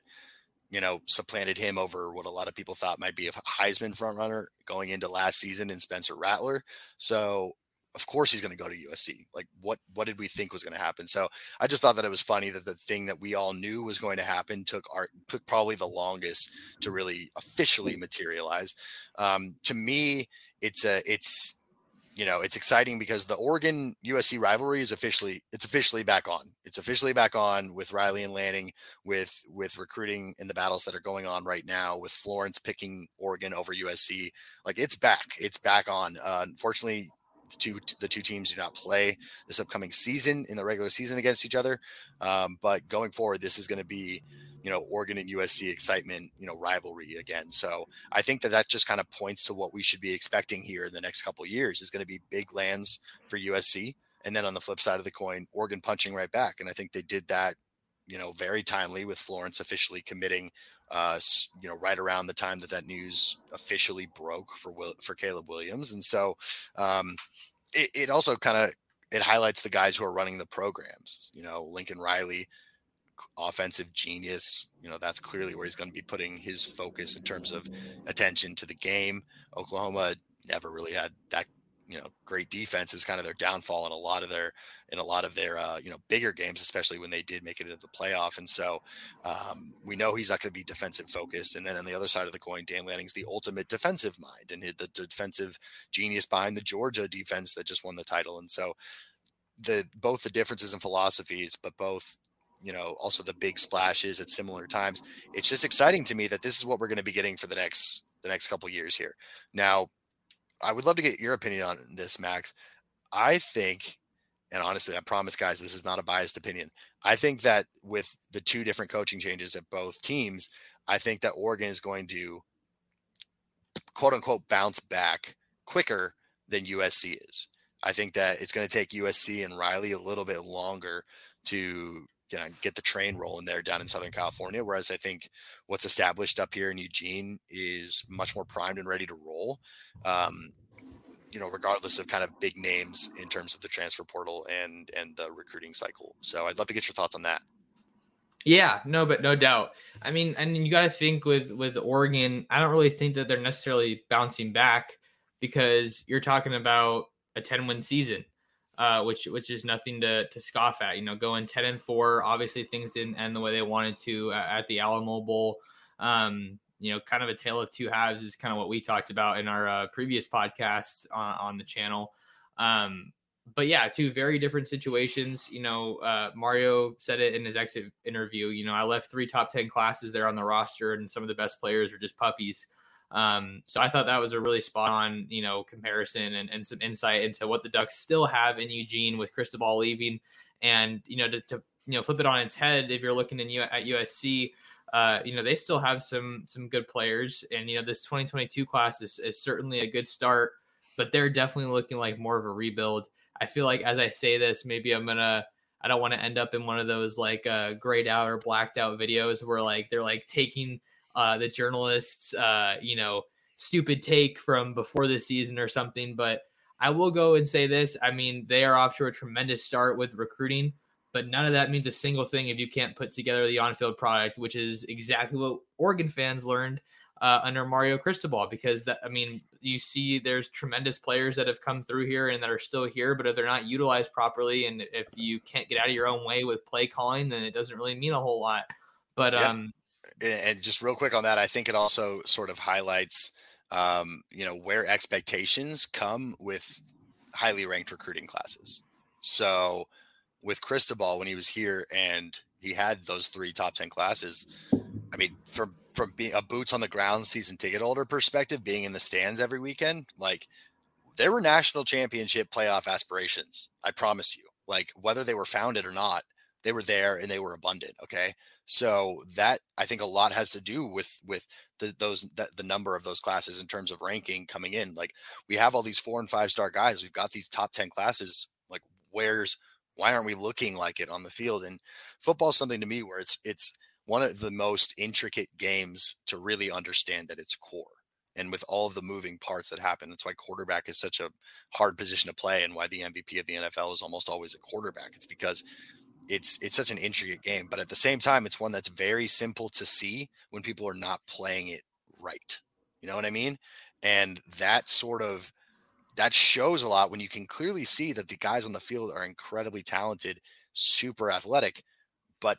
you know supplanted him over what a lot of people thought might be a Heisman frontrunner going into last season in Spencer Rattler. So of course he's going to go to USC. Like what what did we think was going to happen? So I just thought that it was funny that the thing that we all knew was going to happen took art took probably the longest to really officially materialize. Um, to me, it's a it's you know it's exciting because the Oregon USC rivalry is officially it's officially back on. It's officially back on with Riley and Lanning with with recruiting in the battles that are going on right now with Florence picking Oregon over USC. Like it's back. It's back on. Uh, unfortunately, the two the two teams do not play this upcoming season in the regular season against each other. Um, but going forward, this is going to be you know Oregon and USC excitement, you know rivalry again. So I think that that just kind of points to what we should be expecting here in the next couple years is going to be big lands for USC, and then on the flip side of the coin, Oregon punching right back. And I think they did that, you know, very timely with Florence officially committing uh, you know, right around the time that that news officially broke for Will, for Caleb Williams, and so um, it, it also kind of it highlights the guys who are running the programs. You know, Lincoln Riley, offensive genius. You know, that's clearly where he's going to be putting his focus in terms of attention to the game. Oklahoma never really had that you know great defense is kind of their downfall in a lot of their in a lot of their uh, you know bigger games, especially when they did make it into the playoff. And so um, we know he's not going to be defensive focused. And then on the other side of the coin, Dan Lanning's the ultimate defensive mind and the defensive genius behind the Georgia defense that just won the title. And so the both the differences in philosophies, but both you know also the big splashes at similar times. It's just exciting to me that this is what we're going to be getting for the next the next couple years here. Now I would love to get your opinion on this, Max. I think, and honestly, I promise, guys, this is not a biased opinion. I think that with the two different coaching changes at both teams, I think that Oregon is going to quote unquote bounce back quicker than USC is. I think that it's going to take USC and Riley a little bit longer to you know, get the train rolling there down in Southern California. Whereas I think what's established up here in Eugene is much more primed and ready to roll. Um, you know, regardless of kind of big names in terms of the transfer portal and and the recruiting cycle. So I'd love to get your thoughts on that. Yeah, no, but no doubt. I mean, and you got to think with with Oregon. I don't really think that they're necessarily bouncing back because you're talking about a 10 win season uh, which which is nothing to to scoff at. You know, going ten and four. Obviously, things didn't end the way they wanted to at the Alamo Bowl. Um, you know, kind of a tale of two halves is kind of what we talked about in our uh, previous podcasts on, on the channel. Um, but yeah, two very different situations. You know, uh, Mario said it in his exit interview. You know, I left three top 10 classes there on the roster, and some of the best players are just puppies. Um, so I thought that was a really spot on, you know, comparison and, and some insight into what the Ducks still have in Eugene with Cristobal leaving. And, you know, to, to you know, flip it on its head, if you're looking in, at USC, uh, you know, they still have some some good players. And, you know, this 2022 class is, is certainly a good start, but they're definitely looking like more of a rebuild. I feel like as I say this, maybe I'm gonna I don't want to end up in one of those like uh grayed out or blacked out videos where like they're like taking uh the journalists uh you know stupid take from before the season or something, but I will go and say this. I mean, they are off to a tremendous start with recruiting, but none of that means a single thing if you can't put together the on-field product, which is exactly what Oregon fans learned uh, under Mario Cristobal because that I mean you see there's tremendous players that have come through here and that are still here, but if they're not utilized properly and if you can't get out of your own way with play calling, then it doesn't really mean a whole lot. But yeah. um and just real quick on that, I think it also sort of highlights um, you know, where expectations come with highly ranked recruiting classes. So with Cristobal when he was here and he had those three top 10 classes, I mean, for from being a boots on the ground season ticket holder perspective, being in the stands every weekend, like there were national championship playoff aspirations. I promise you, like whether they were founded or not, they were there and they were abundant. Okay. So that I think a lot has to do with, with the, those, the, the number of those classes in terms of ranking coming in. Like we have all these four and five star guys. We've got these top 10 classes. Like where's, why aren't we looking like it on the field? And football is something to me where it's, it's, one of the most intricate games to really understand that it's core. And with all of the moving parts that happen, that's why quarterback is such a hard position to play and why the MVP of the NFL is almost always a quarterback. It's because it's it's such an intricate game, but at the same time, it's one that's very simple to see when people are not playing it right. You know what I mean? And that sort of that shows a lot when you can clearly see that the guys on the field are incredibly talented, super athletic, but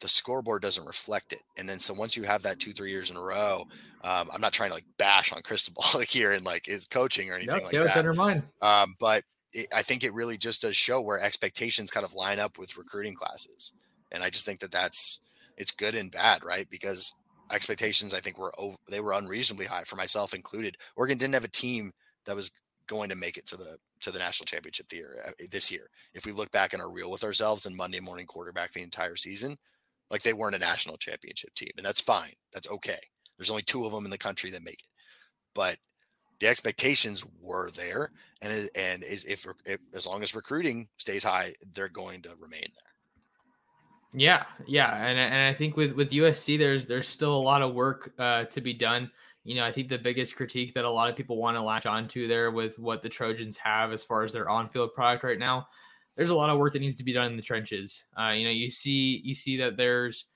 the scoreboard doesn't reflect it. And then so once you have that two, three years in a row, um, I'm not trying to like bash on Cristobal here and like his coaching or anything yep, like that. Under mine. Um, but it, I think it really just does show where expectations kind of line up with recruiting classes. And I just think that that's it's good and bad, right? Because expectations I think were over, they were unreasonably high for myself included. Oregon didn't have a team that was going to make it to the to the national championship the year, uh, this year. If we look back and are real with ourselves and Monday morning quarterback the entire season, like they weren't a national championship team, and that's fine. That's okay. There's only two of them in the country that make it, but the expectations were there, and and is if, if as long as recruiting stays high, they're going to remain there. Yeah, yeah, and and I think with with USC, there's there's still a lot of work uh, to be done. You know, I think the biggest critique that a lot of people want to latch onto there with what the Trojans have as far as their on-field product right now there's a lot of work that needs to be done in the trenches. Uh, you know, you see you see that there's,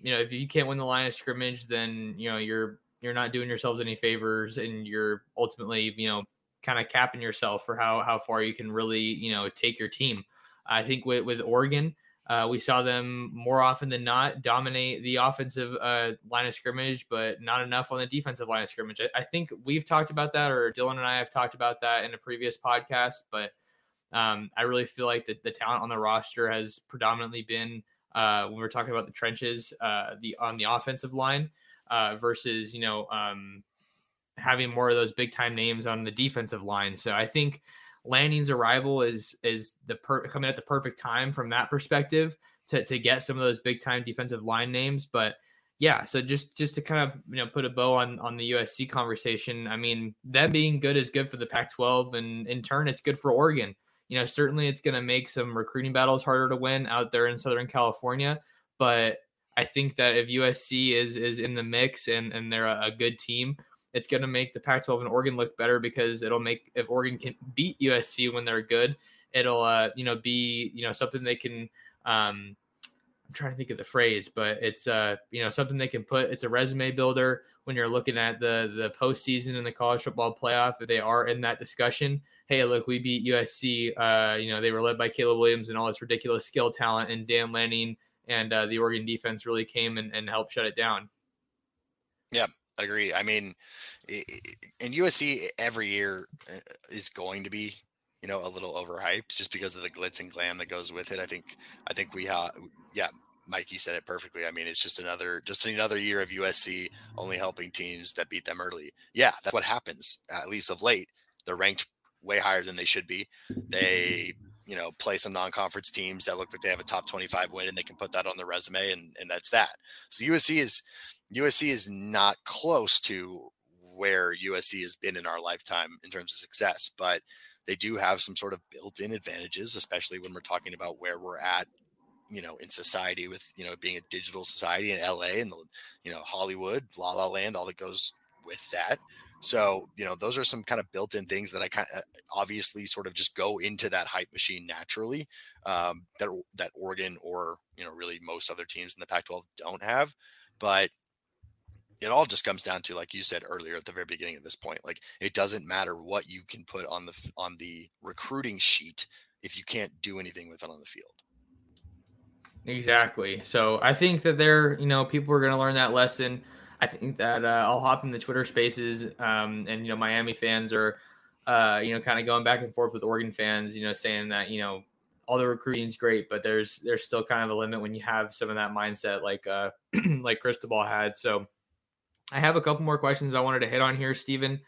you know, if you can't win the line of scrimmage, then you know you're you're not doing yourselves any favors, and you're ultimately you know kind of capping yourself for how how far you can really you know take your team. I think with with Oregon. Uh, we saw them more often than not dominate the offensive uh, line of scrimmage, but not enough on the defensive line of scrimmage. I, I, think we've talked about that, or Dylan and I have talked about that in a previous podcast. But um, I really feel like the, the talent on the roster has predominantly been uh, when we're talking about the trenches, uh, the on the offensive line uh, versus you know um, having more of those big time names on the defensive line. So I think Lanning's arrival is is the per- coming at the perfect time from that perspective to to get some of those big time defensive line names, but yeah, so just just to kind of you know put a bow on on the USC conversation, I mean them being good is good for the Pac-12, and in turn, it's good for Oregon you know, certainly it's going to make some recruiting battles harder to win out there in Southern California. But I think that if USC is is in the mix and and they're a, a good team, it's going to make the Pac-12 and Oregon look better because it'll make if Oregon can beat USC when they're good, it'll uh you know be you know something they can um I'm trying to think of the phrase, but it's uh you know something they can put. It's a resume builder when you're looking at the the postseason and the college football playoff. If they are in that discussion, hey, look, we beat USC. Uh, you know, they were led by Caleb Williams and all this ridiculous skill talent, and Dan Lanning and uh, the Oregon defense really came and, and helped shut it down. Yeah, agree. I mean, in USC every year uh, is going to be you know a little overhyped just because of the glitz and glam that goes with it. I think I think we have yeah. Mikey said it perfectly. I mean, it's just another just another year of USC only helping teams that beat them early. Yeah, that's what happens. At least of late, they're ranked way higher than they should be. They you know play some non-conference teams that look like they have a top 25 win and they can put that on their resume and and that's that. So USC is USC is not close to where USC has been in our lifetime in terms of success, but they do have some sort of built-in advantages, especially when we're talking about where we're at, you know, in society with you know being a digital society in LA and the, you know Hollywood, La La Land, all that goes with that. So you know those are some kind of built-in things that I kind of obviously sort of just go into that hype machine naturally. Um, that that Oregon or you know really most other teams in the Pac-12 don't have, but it all just comes down to like you said earlier at the very beginning of this point like it doesn't matter what you can put on the on the recruiting sheet if you can't do anything with it on the field. Exactly. So i think that there you know people are going to learn that lesson i think that uh, i'll hop in the twitter spaces um, and you know miami fans are uh, you know kind of going back and forth with oregon fans you know saying that you know all the recruiting is great but there's there's still kind of a limit when you have some of that mindset like uh like cristobal had so I have a couple more questions I wanted to hit on here, Stephen,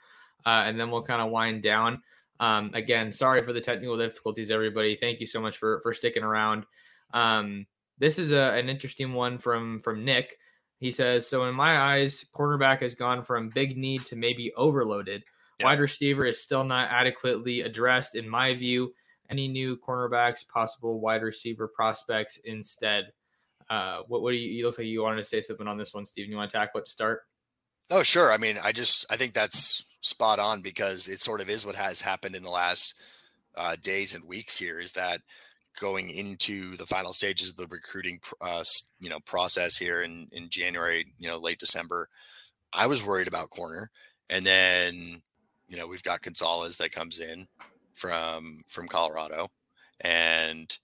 uh, and then we'll kind of wind down. Um, again, sorry for the technical difficulties, everybody. Thank you so much for for sticking around. Um, this is a, an interesting one from from Nick. He says, "So in my eyes, cornerback has gone from big need to maybe overloaded. Wide receiver is still not adequately addressed, in my view. Any new cornerbacks, possible wide receiver prospects instead." Uh, what, what do you, you look like you wanted to say something on this one, Stephen? You want to tackle it to start? Oh, sure. I mean, I just I think that's spot on because it sort of is what has happened in the last uh, days and weeks here is that going into the final stages of the recruiting uh, you know process here in in January, you know, late December, I was worried about corner, and then you know we've got Gonzalez that comes in from from Colorado, and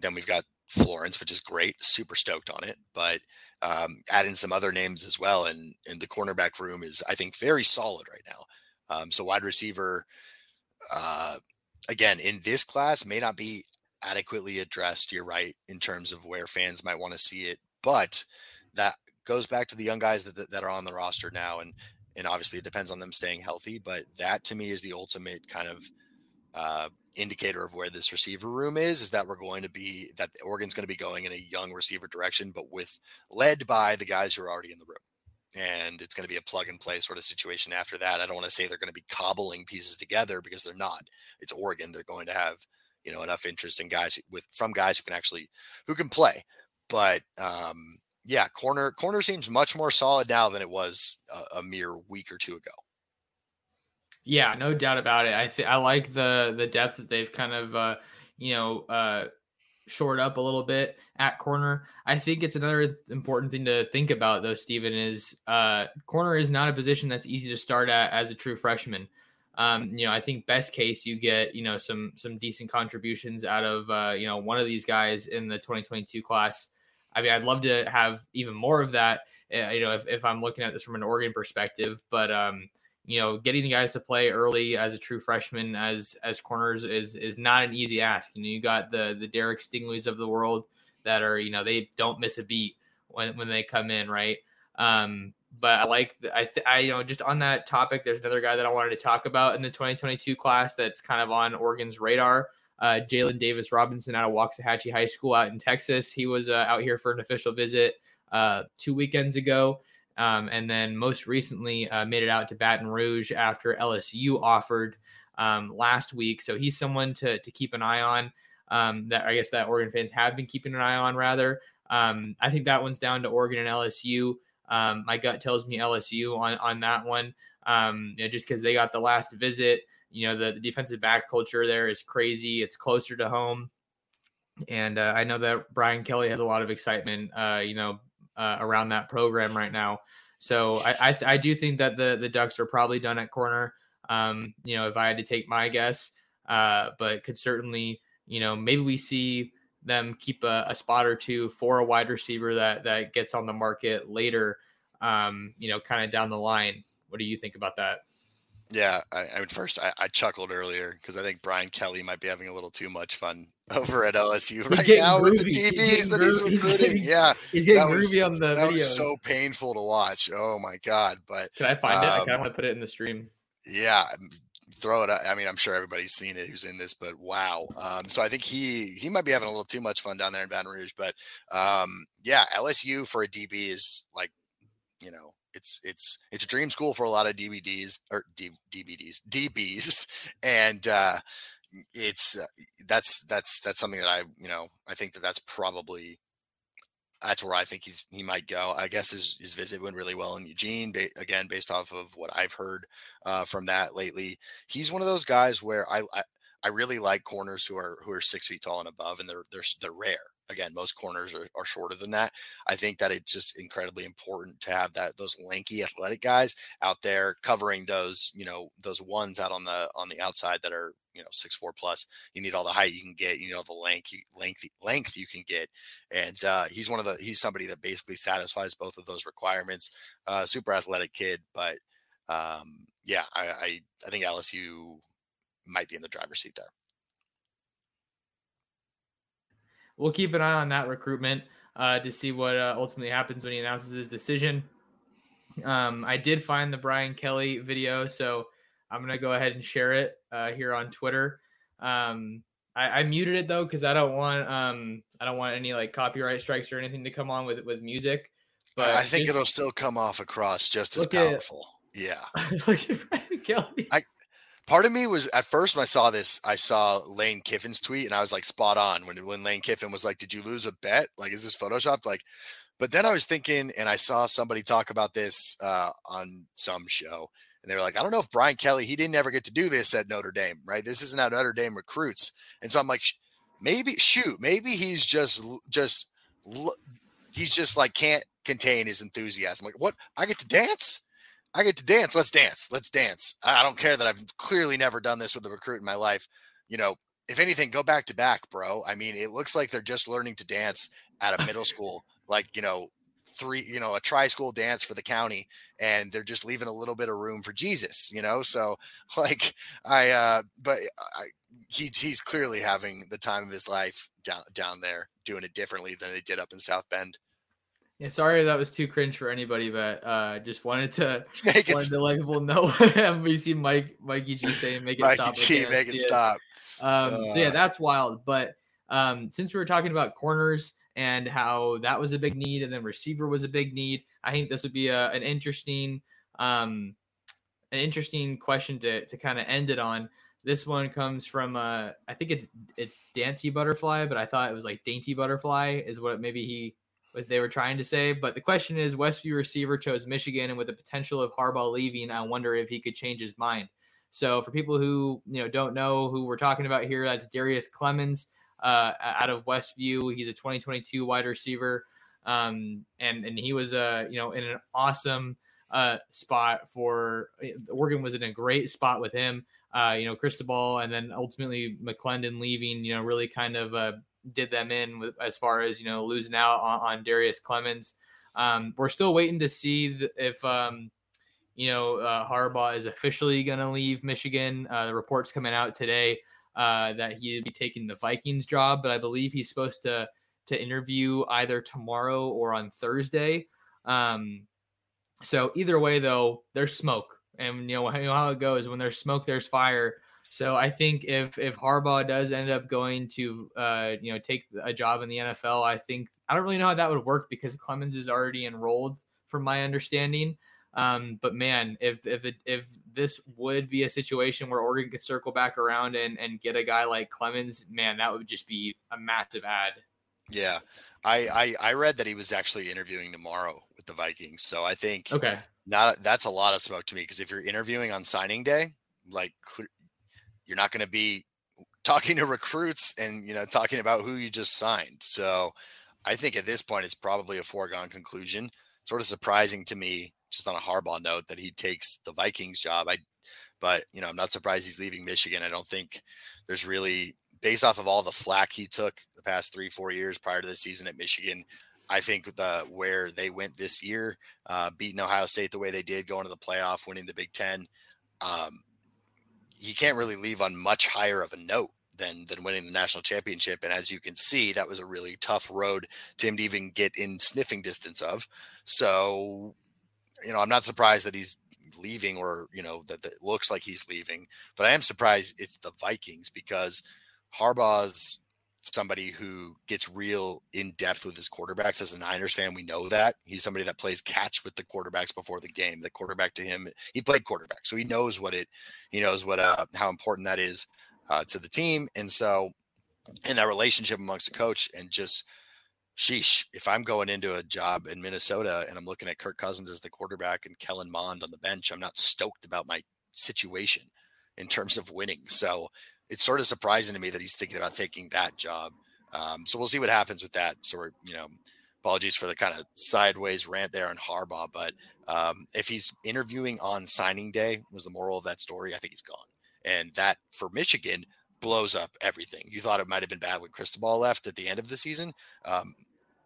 then we've got Florence, which is great. Super stoked on it, but um, add in some other names as well. And, and the cornerback room is, I think, very solid right now. Um, so wide receiver, uh, again, in this class may not be adequately addressed. You're right in terms of where fans might want to see it, but that goes back to the young guys that, that are on the roster now. And, and obviously it depends on them staying healthy, but that to me is the ultimate kind of uh, indicator of where this receiver room is is that we're going to be that Oregon's going to be going in a young receiver direction, but with led by the guys who are already in the room. And it's going to be a plug and play sort of situation after that. I don't want to say they're going to be cobbling pieces together because they're not. It's Oregon. They're going to have, you know, enough interest in guys with from guys who can actually who can play. But um yeah, corner corner seems much more solid now than it was a, a mere week or two ago. Yeah, no doubt about it. I th- I like the the depth that they've kind of uh, you know uh, shored up a little bit at corner. I think it's another important thing to think about though, Stephen, is uh, corner is not a position that's easy to start at as a true freshman. Um, you know, I think best case you get you know some some decent contributions out of uh, you know one of these guys in the 2022 class. I mean, I'd love to have even more of that. Uh, you know, if, if I'm looking at this from an Oregon perspective, but um, you know, getting the guys to play early as a true freshman as as corners is is not an easy ask. You know, you got the the Derek Stingley's of the world that are you know they don't miss a beat when when they come in, right? Um, but I like I th- I you know just on that topic, there's another guy that I wanted to talk about in the 2022 class that's kind of on Oregon's radar. Uh, Jalen Davis Robinson out of Waxahachie High School out in Texas. He was uh, out here for an official visit uh, two weekends ago. Um, and then most recently uh, made it out to Baton Rouge after LSU offered um, last week. So he's someone to, to keep an eye on. Um, that I guess that Oregon fans have been keeping an eye on. Rather, um, I think that one's down to Oregon and LSU. Um, my gut tells me LSU on on that one, um, you know, just because they got the last visit. You know, the, the defensive back culture there is crazy. It's closer to home. And uh, I know that Brian Kelly has a lot of excitement, uh, you know, uh, around that program right now. So I, I, I do think that the the Ducks are probably done at corner. Um, you know, if I had to take my guess, uh, but could certainly, you know, maybe we see them keep a, a, spot or two for a wide receiver that that gets on the market later. um, you know, kind of down the line. What do you think about that? Yeah, I, I mean, first I, I chuckled earlier because I think Brian Kelly might be having a little too much fun over at LSU right now groovy. with the DBs that he's recruiting. He's yeah, he's getting that was, groovy on the that videos. was so painful to watch. Oh my god! But Can I find it? I um, kind of want to put it in the stream. yeah, throw it. I mean, I'm sure everybody's seen it who's in this, but wow. Um, so I think he he might be having a little too much fun down there in Baton Rouge. But um, yeah, LSU for a DB is like, you know, it's it's it's a dream school for a lot of DVDs or D, DVDs DBs, and uh, it's uh, that's that's that's something that I you know I think that that's probably that's where I think he's he might go. I guess his his visit went really well in Eugene. Ba- again, based off of what I've heard uh, from that lately, he's one of those guys where I, I I really like corners who are who are six feet tall and above, and they're they're they're rare. Again, most corners are, are shorter than that. I think that it's just incredibly important to have that those lanky athletic guys out there covering those you know those ones out on the on the outside that are you know six four plus. You need all the height you can get. You know the length length length you can get, and uh, he's one of the he's somebody that basically satisfies both of those requirements. Uh, super athletic kid, but um, yeah, I, I I think LSU might be in the driver's seat there. We'll keep an eye on that recruitment uh, to see what uh, ultimately happens when he announces his decision. Um, I did find the Brian Kelly video, so I'm gonna go ahead and share it uh, here on Twitter. Um, I, I muted it though because I don't want um, I don't want any like copyright strikes or anything to come on with with music. But I think just it'll still come off across just as look at- powerful. Yeah. look at Brian Kelly. I- Part of me was at first when I saw this, I saw Lane Kiffin's tweet and I was like spot on when when Lane Kiffin was like, "Did you lose a bet? Like, is this photoshopped?" Like, but then I was thinking, and I saw somebody talk about this uh, on some show, and they were like, "I don't know if Brian Kelly he didn't ever get to do this at Notre Dame, right? This isn't how Notre Dame recruits." And so I'm like, maybe shoot, maybe he's just just he's just like can't contain his enthusiasm. Like, what? I get to dance? I get to dance. Let's dance. Let's dance. I don't care that I've clearly never done this with a recruit in my life. You know, if anything, go back to back, bro. I mean, it looks like they're just learning to dance at a middle school, like, you know, three, you know, a tri school dance for the county, and they're just leaving a little bit of room for Jesus, you know? So, like, I, uh, but I, he, he's clearly having the time of his life down, down there, doing it differently than they did up in South Bend. Yeah, sorry that was too cringe for anybody, but uh, just wanted to Make it wanted to let people know we see Mike Mikey G saying make it Mikey stop. G, make it stop. Um, so yeah, Uh. that's wild. But um, since we were talking about corners and how that was a big need, and then receiver was a big need, I think this would be a, an interesting, um, an interesting question to to kind of end it on. This one comes from uh, I think it's it's Dainty Butterfly, but I thought it was like Dainty Butterfly is what maybe he what they were trying to say. But the question is, Westview receiver chose Michigan, and with the potential of Harbaugh leaving, I wonder if he could change his mind. So for people who you know don't know who we're talking about here, that's Darius Clemons uh, out of Westview. He's a 2022 wide receiver, um, and and he was uh, you know in an awesome uh, spot for Oregon was in a great spot with him. Uh, you know Cristobal, and then ultimately McClendon leaving. You know really kind of did them in with, as far as you know losing out on, on Darius Clemons. Um, we're still waiting to see th- if um, you know uh, Harbaugh is officially going to leave Michigan. Uh, the reports coming out today uh, that he'd be taking the Vikings job, but I believe he's supposed to to interview either tomorrow or on Thursday. Um, so either way, though, there's smoke, and you know, you know how it goes. When there's smoke, there's fire. So I think if if Harbaugh does end up going to uh, you know take a job in the NFL, I think I don't really know how that would work because Clemons is already enrolled, from my understanding. Um, but man, if if it, if this would be a situation where Oregon could circle back around and and get a guy like Clemons, man, that would just be a massive add. Yeah, I, I I read that he was actually interviewing tomorrow with the Vikings. So I think Okay. not that's a lot of smoke to me because if you're interviewing on signing day, like you're not going to be talking to recruits and you know talking about who you just signed. So I think at this point it's probably a foregone conclusion. Sort of surprising to me, just on a Harbaugh note, that he takes the Vikings job. I, but you know, I'm not surprised he's leaving Michigan. I don't think there's really based off of all the flack he took the past three, four years prior to the season at Michigan. I think the where they went this year, uh, beating Ohio State the way they did, going to the playoff, winning the Big Ten, um, you can't really leave on much higher of a note than than winning the national championship. And as you can see, that was a really tough road to him to even get in sniffing distance of. So, you know, I'm not surprised that he's leaving or you know that, that looks like he's leaving. But I am surprised it's the Vikings because Harbaugh's somebody who gets real in depth with his quarterbacks. As a Niners fan, we know that he's somebody that plays catch with the quarterbacks before the game. The quarterback to him, he played quarterback, so he knows what it, he knows what uh, how important that is uh, to the team. And so, in that relationship amongst the coach and just, sheesh, if I'm going into a job in Minnesota and I'm looking at Kirk Cousins as the quarterback and Kellen Mond on the bench, I'm not stoked about my situation in terms of winning. So it's sort of surprising to me that he's thinking about taking that job. Um, so we'll see what happens with that. So we're, you know, apologies for the kind of sideways rant there on Harbaugh, but um, if he's interviewing on signing day was the moral of that story, I think he's gone. And that for Michigan blows up everything. You thought it might have been bad when Cristobal left at the end of the season. Um,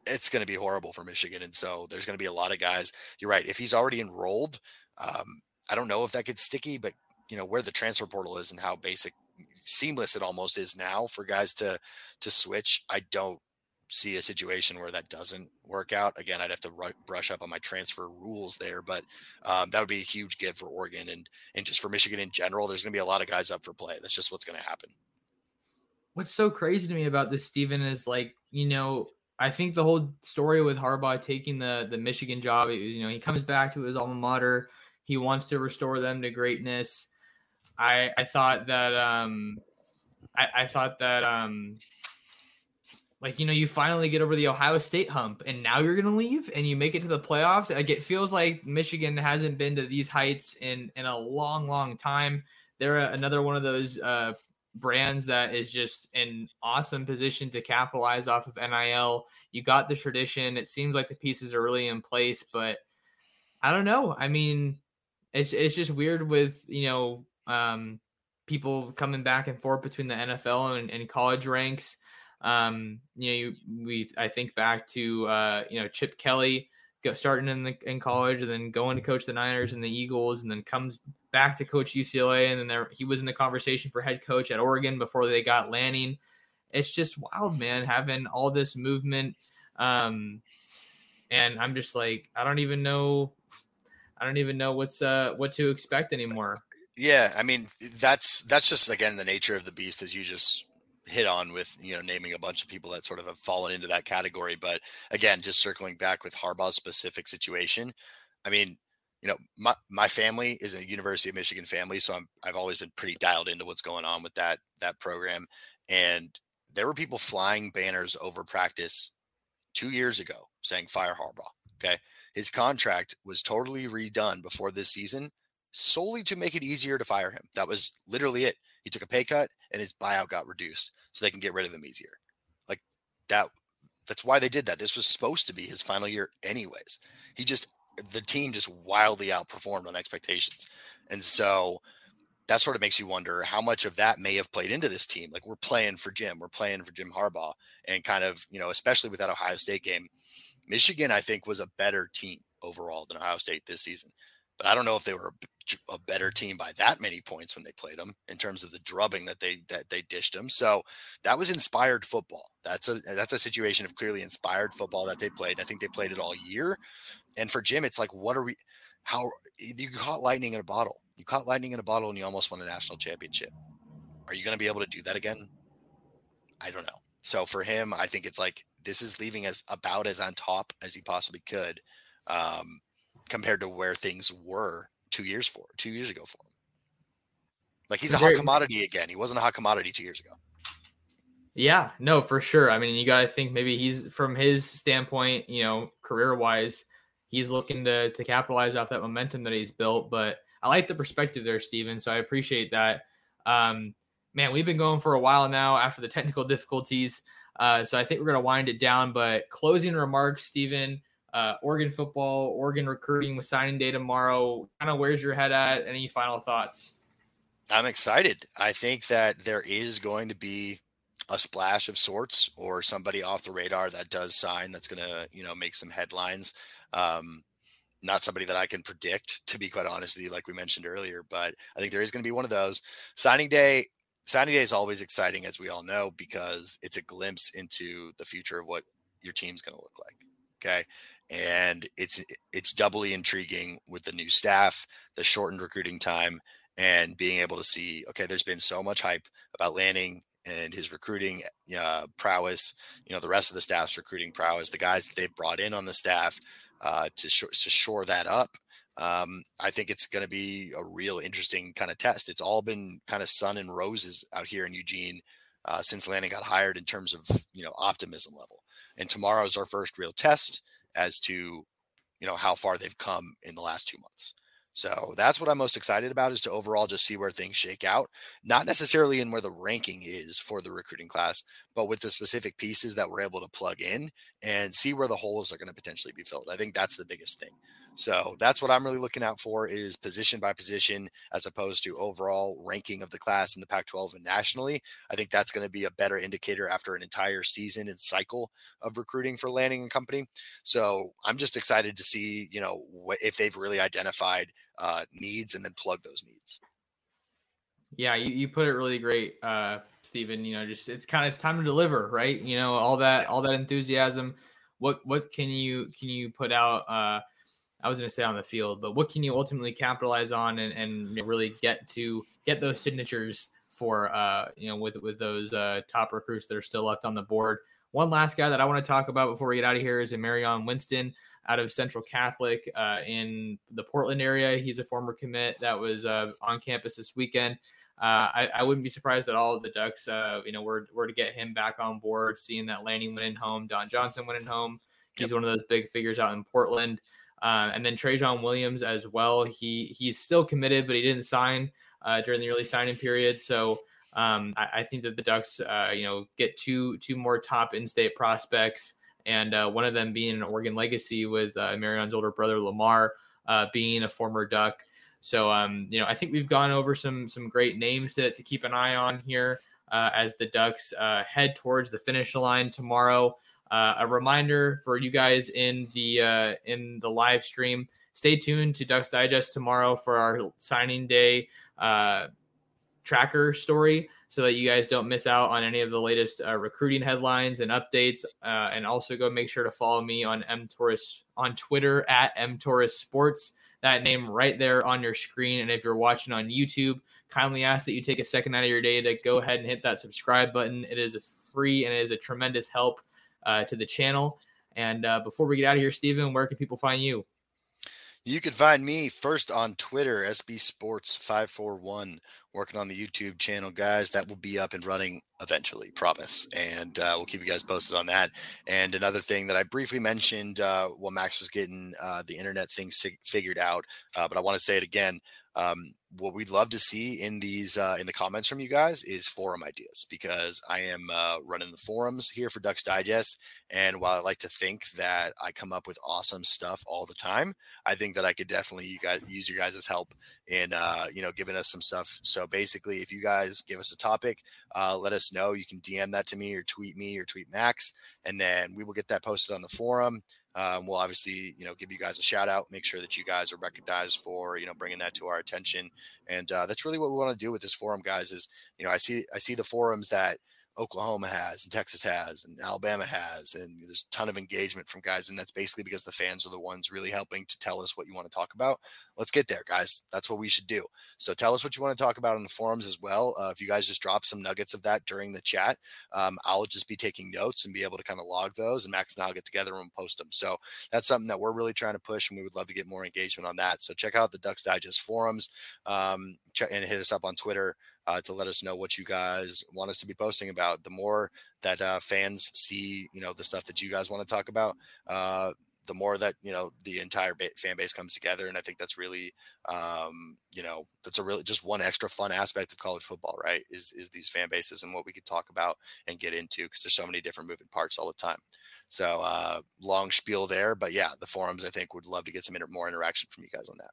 it's going to be horrible for Michigan. And so there's going to be a lot of guys. You're right. If he's already enrolled, um, I don't know if that gets sticky, but you know where the transfer portal is and how basic, seamless it almost is now for guys to to switch. I don't see a situation where that doesn't work out. Again, I'd have to r- brush up on my transfer rules there, but um, that would be a huge give for Oregon and and just for Michigan in general. There's going to be a lot of guys up for play. That's just what's going to happen. What's so crazy to me about this, Stephen, is like you know I think the whole story with Harbaugh taking the the Michigan job, it was, you know, he comes back to his alma mater. He wants to restore them to greatness. I I thought that um I, I thought that um like you know you finally get over the Ohio State hump and now you're gonna leave and you make it to the playoffs. Like it feels like Michigan hasn't been to these heights in in a long, long time. They're another one of those uh, brands that is just an awesome position to capitalize off of NIL. You got the tradition. It seems like the pieces are really in place, but I don't know. I mean, it's it's just weird with you know um, people coming back and forth between the NFL and, and college ranks. Um, you know, you, we I think back to uh, you know Chip Kelly go starting in the in college and then going to coach the Niners and the Eagles and then comes back to coach UCLA and then there he was in the conversation for head coach at Oregon before they got Lanning. It's just wild, man, having all this movement. Um, and I'm just like, I don't even know I don't even know what's uh what to expect anymore. Yeah, I mean that's that's just again the nature of the beast as you just hit on with you know naming a bunch of people that sort of have fallen into that category. But again, just circling back with Harbaugh's specific situation, I mean, you know, my my family is a University of Michigan family, so I'm I've always been pretty dialed into what's going on with that that program. And there were people flying banners over practice two years ago saying fire Harbaugh. Okay. His contract was totally redone before this season solely to make it easier to fire him. That was literally it. He took a pay cut and his buyout got reduced so they can get rid of him easier. Like that that's why they did that. This was supposed to be his final year anyways. He just the team just wildly outperformed on expectations. And so that sort of makes you wonder how much of that may have played into this team. Like we're playing for Jim, we're playing for Jim Harbaugh, and kind of, you know, especially with that Ohio State game, Michigan, I think, was a better team overall than Ohio State this season but I don't know if they were a, better team by that many points when they played them in terms of the drubbing that they that they dished them. So that was inspired football. That's a that's a situation of clearly inspired football that they played. I think they played it all year. And for Jim, it's like, what are we? How you caught lightning in a bottle? You caught lightning in a bottle, and you almost won a national championship. Are you going to be able to do that again? I don't know. So for him, I think it's like this is leaving as about as on top as he possibly could. Um, compared to where things were two years for two years ago for him. Like he's a hot commodity again. He wasn't a hot commodity two years ago. Yeah, no, for sure. I mean, you got to think maybe he's from his standpoint, you know, career wise, he's looking to to capitalize off that momentum that he's built. But I like the perspective there, Stephen. So I appreciate that. Um, man, we've been going for a while now after the technical difficulties. Uh, so I think we're going to wind it down. But closing remarks, Stephen, uh, Oregon football, Oregon recruiting with signing day tomorrow. Kind of where's your head at? Any final thoughts? I'm excited. I think that there is going to be a splash of sorts or somebody off the radar that does sign that's going to you know make some headlines. Um, not somebody that I can predict, to be quite honest with you, like we mentioned earlier. But I think there is going to be one of those. Signing day, signing day is always exciting, as we all know, because it's a glimpse into the future of what your team's going to look like. Okay. And it's it's doubly intriguing with the new staff, the shortened recruiting time, and being able to see, okay, there's been so much hype about Lanning and his recruiting uh, prowess, you know, the rest of the staff's recruiting prowess, the guys that they've brought in on the staff uh, to, sh- to shore that up. Um, I think it's going to be a real interesting kind of test. It's all been kind of sun and roses out here in Eugene uh, since Lanning got hired in terms of you know optimism level. And tomorrow is our first real test as to you know how far they've come in the last two months. So that's what I'm most excited about is to overall just see where things shake out, not necessarily in where the ranking is for the recruiting class, but with the specific pieces that we're able to plug in and see where the holes are going to potentially be filled. I think that's the biggest thing. So that's what I'm really looking out for is position by position as opposed to overall ranking of the class in the Pac-12 and nationally. I think that's going to be a better indicator after an entire season and cycle of recruiting for Lanning and company. So I'm just excited to see, you know, if they've really identified uh, needs and then plug those needs. Yeah, you, you put it really great, uh, Stephen. You know, just it's kind of it's time to deliver, right? You know, all that all that enthusiasm. What what can you can you put out? Uh, I was going to say on the field, but what can you ultimately capitalize on and, and really get to get those signatures for uh, you know with with those uh, top recruits that are still left on the board. One last guy that I want to talk about before we get out of here is Marion Winston out of Central Catholic uh, in the Portland area. He's a former commit that was uh, on campus this weekend. Uh, I, I, wouldn't be surprised at all the Ducks, uh, you know, were, were to get him back on board, seeing that Lanning went in home, Don Johnson went in home. He's yep. one of those big figures out in Portland. Uh, and then Trajan Williams as well. He he's still committed, but he didn't sign uh, during the early signing period. So um, I, I, think that the Ducks, uh, you know, get two two more top in-state prospects, and uh, one of them being an Oregon legacy with uh, Marion's older brother Lamar uh, being a former Duck. So um, you know, I think we've gone over some some great names to, to keep an eye on here as the Ducks head towards the finish line tomorrow. Uh, a reminder for you guys in the uh, in the live stream. Stay tuned to Ducks Digest tomorrow for our signing day uh, tracker story, so that you guys don't miss out on any of the latest uh, recruiting headlines and updates. Uh, and also go make sure to follow me on M Torres on Twitter at M Torres Sports. That name right there on your screen. And if you're watching on YouTube, kindly ask that you take a second out of your day to go ahead and hit that subscribe button. It is free and it is a tremendous help uh, to the channel. And uh, before we get out of here, Stephen, where can people find you? You can find me first on Twitter, SB Sports 541, working on the YouTube channel, guys. That will be up and running eventually, promise. And uh, we'll keep you guys posted on that. And another thing that I briefly mentioned uh, while Max was getting uh, the internet thing figured out, uh, but I want to say it again. Um, what we'd love to see in these uh, in the comments from you guys is forum ideas because I am uh, running the forums here for Ducks Digest, and while I like to think that I come up with awesome stuff all the time, I think that I could definitely you guys use your guys' help in uh, you know giving us some stuff. So basically, if you guys give us a topic, uh, let us know. You can DM that to me or tweet me or tweet Max, and then we will get that posted on the forum. Um, we'll obviously, you know, give you guys a shout out, make sure that you guys are recognized for, you know, bringing that to our attention. And uh, that's really what we want to do with this forum, guys. Is you know, I see I see the forums that Oklahoma has and Texas has and Alabama has, and there's a ton of engagement from guys, and that's basically because the fans are the ones really helping to tell us what you want to talk about. Let's get there, guys. That's what we should do. So tell us what you want to talk about in the forums as well. Uh, if you guys just drop some nuggets of that during the chat, um, I'll just be taking notes and be able to kind of log those, and Max and I'll get together and post them. So that's something that we're really trying to push, and we would love to get more engagement on that. So check out the Ducks Digest forums, um, check, and hit us up on Twitter uh, to let us know what you guys want us to be posting about. The more that uh, fans see, you know, the stuff that you guys want to talk about, uh, the more that you know the entire ba- fan base comes together, and I think that's really, um, you know, that's a really just one extra fun aspect of college football, right? Is is these fan bases and what we could talk about and get into because there's so many different moving parts all the time. So uh, long spiel there, but yeah, the forums I think would love to get some inter- more interaction from you guys on that.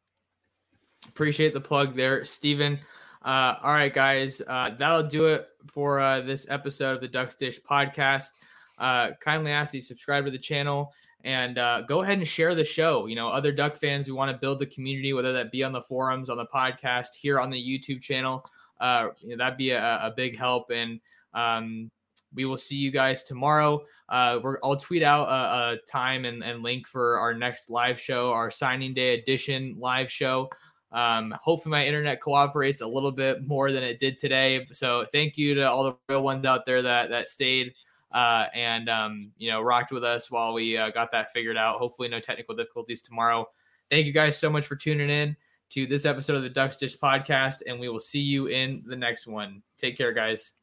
Appreciate the plug there, Stephen. Uh, all right, guys, uh, that'll do it for uh, this episode of the Ducks Dish podcast. Uh, kindly ask you subscribe to the channel and uh, go ahead and share the show. You know, other Duck fans we want to build the community, whether that be on the forums, on the podcast, here on the YouTube channel, uh, you know, that'd be a, a big help. And um, we will see you guys tomorrow. I'll tweet out a, a time and, and, link for our next live show, our signing day edition live show. Um, hopefully, my internet cooperates a little bit more than it did today. So, thank you to all the real ones out there that that stayed uh, and um, you know rocked with us while we uh, got that figured out. Hopefully, no technical difficulties tomorrow. Thank you guys so much for tuning in to this episode of the Ducks Dish podcast, and we will see you in the next one. Take care, guys.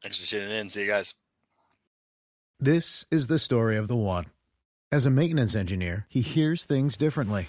Thanks for tuning in. See you guys. This is the story of the one. As a maintenance engineer, he hears things differently.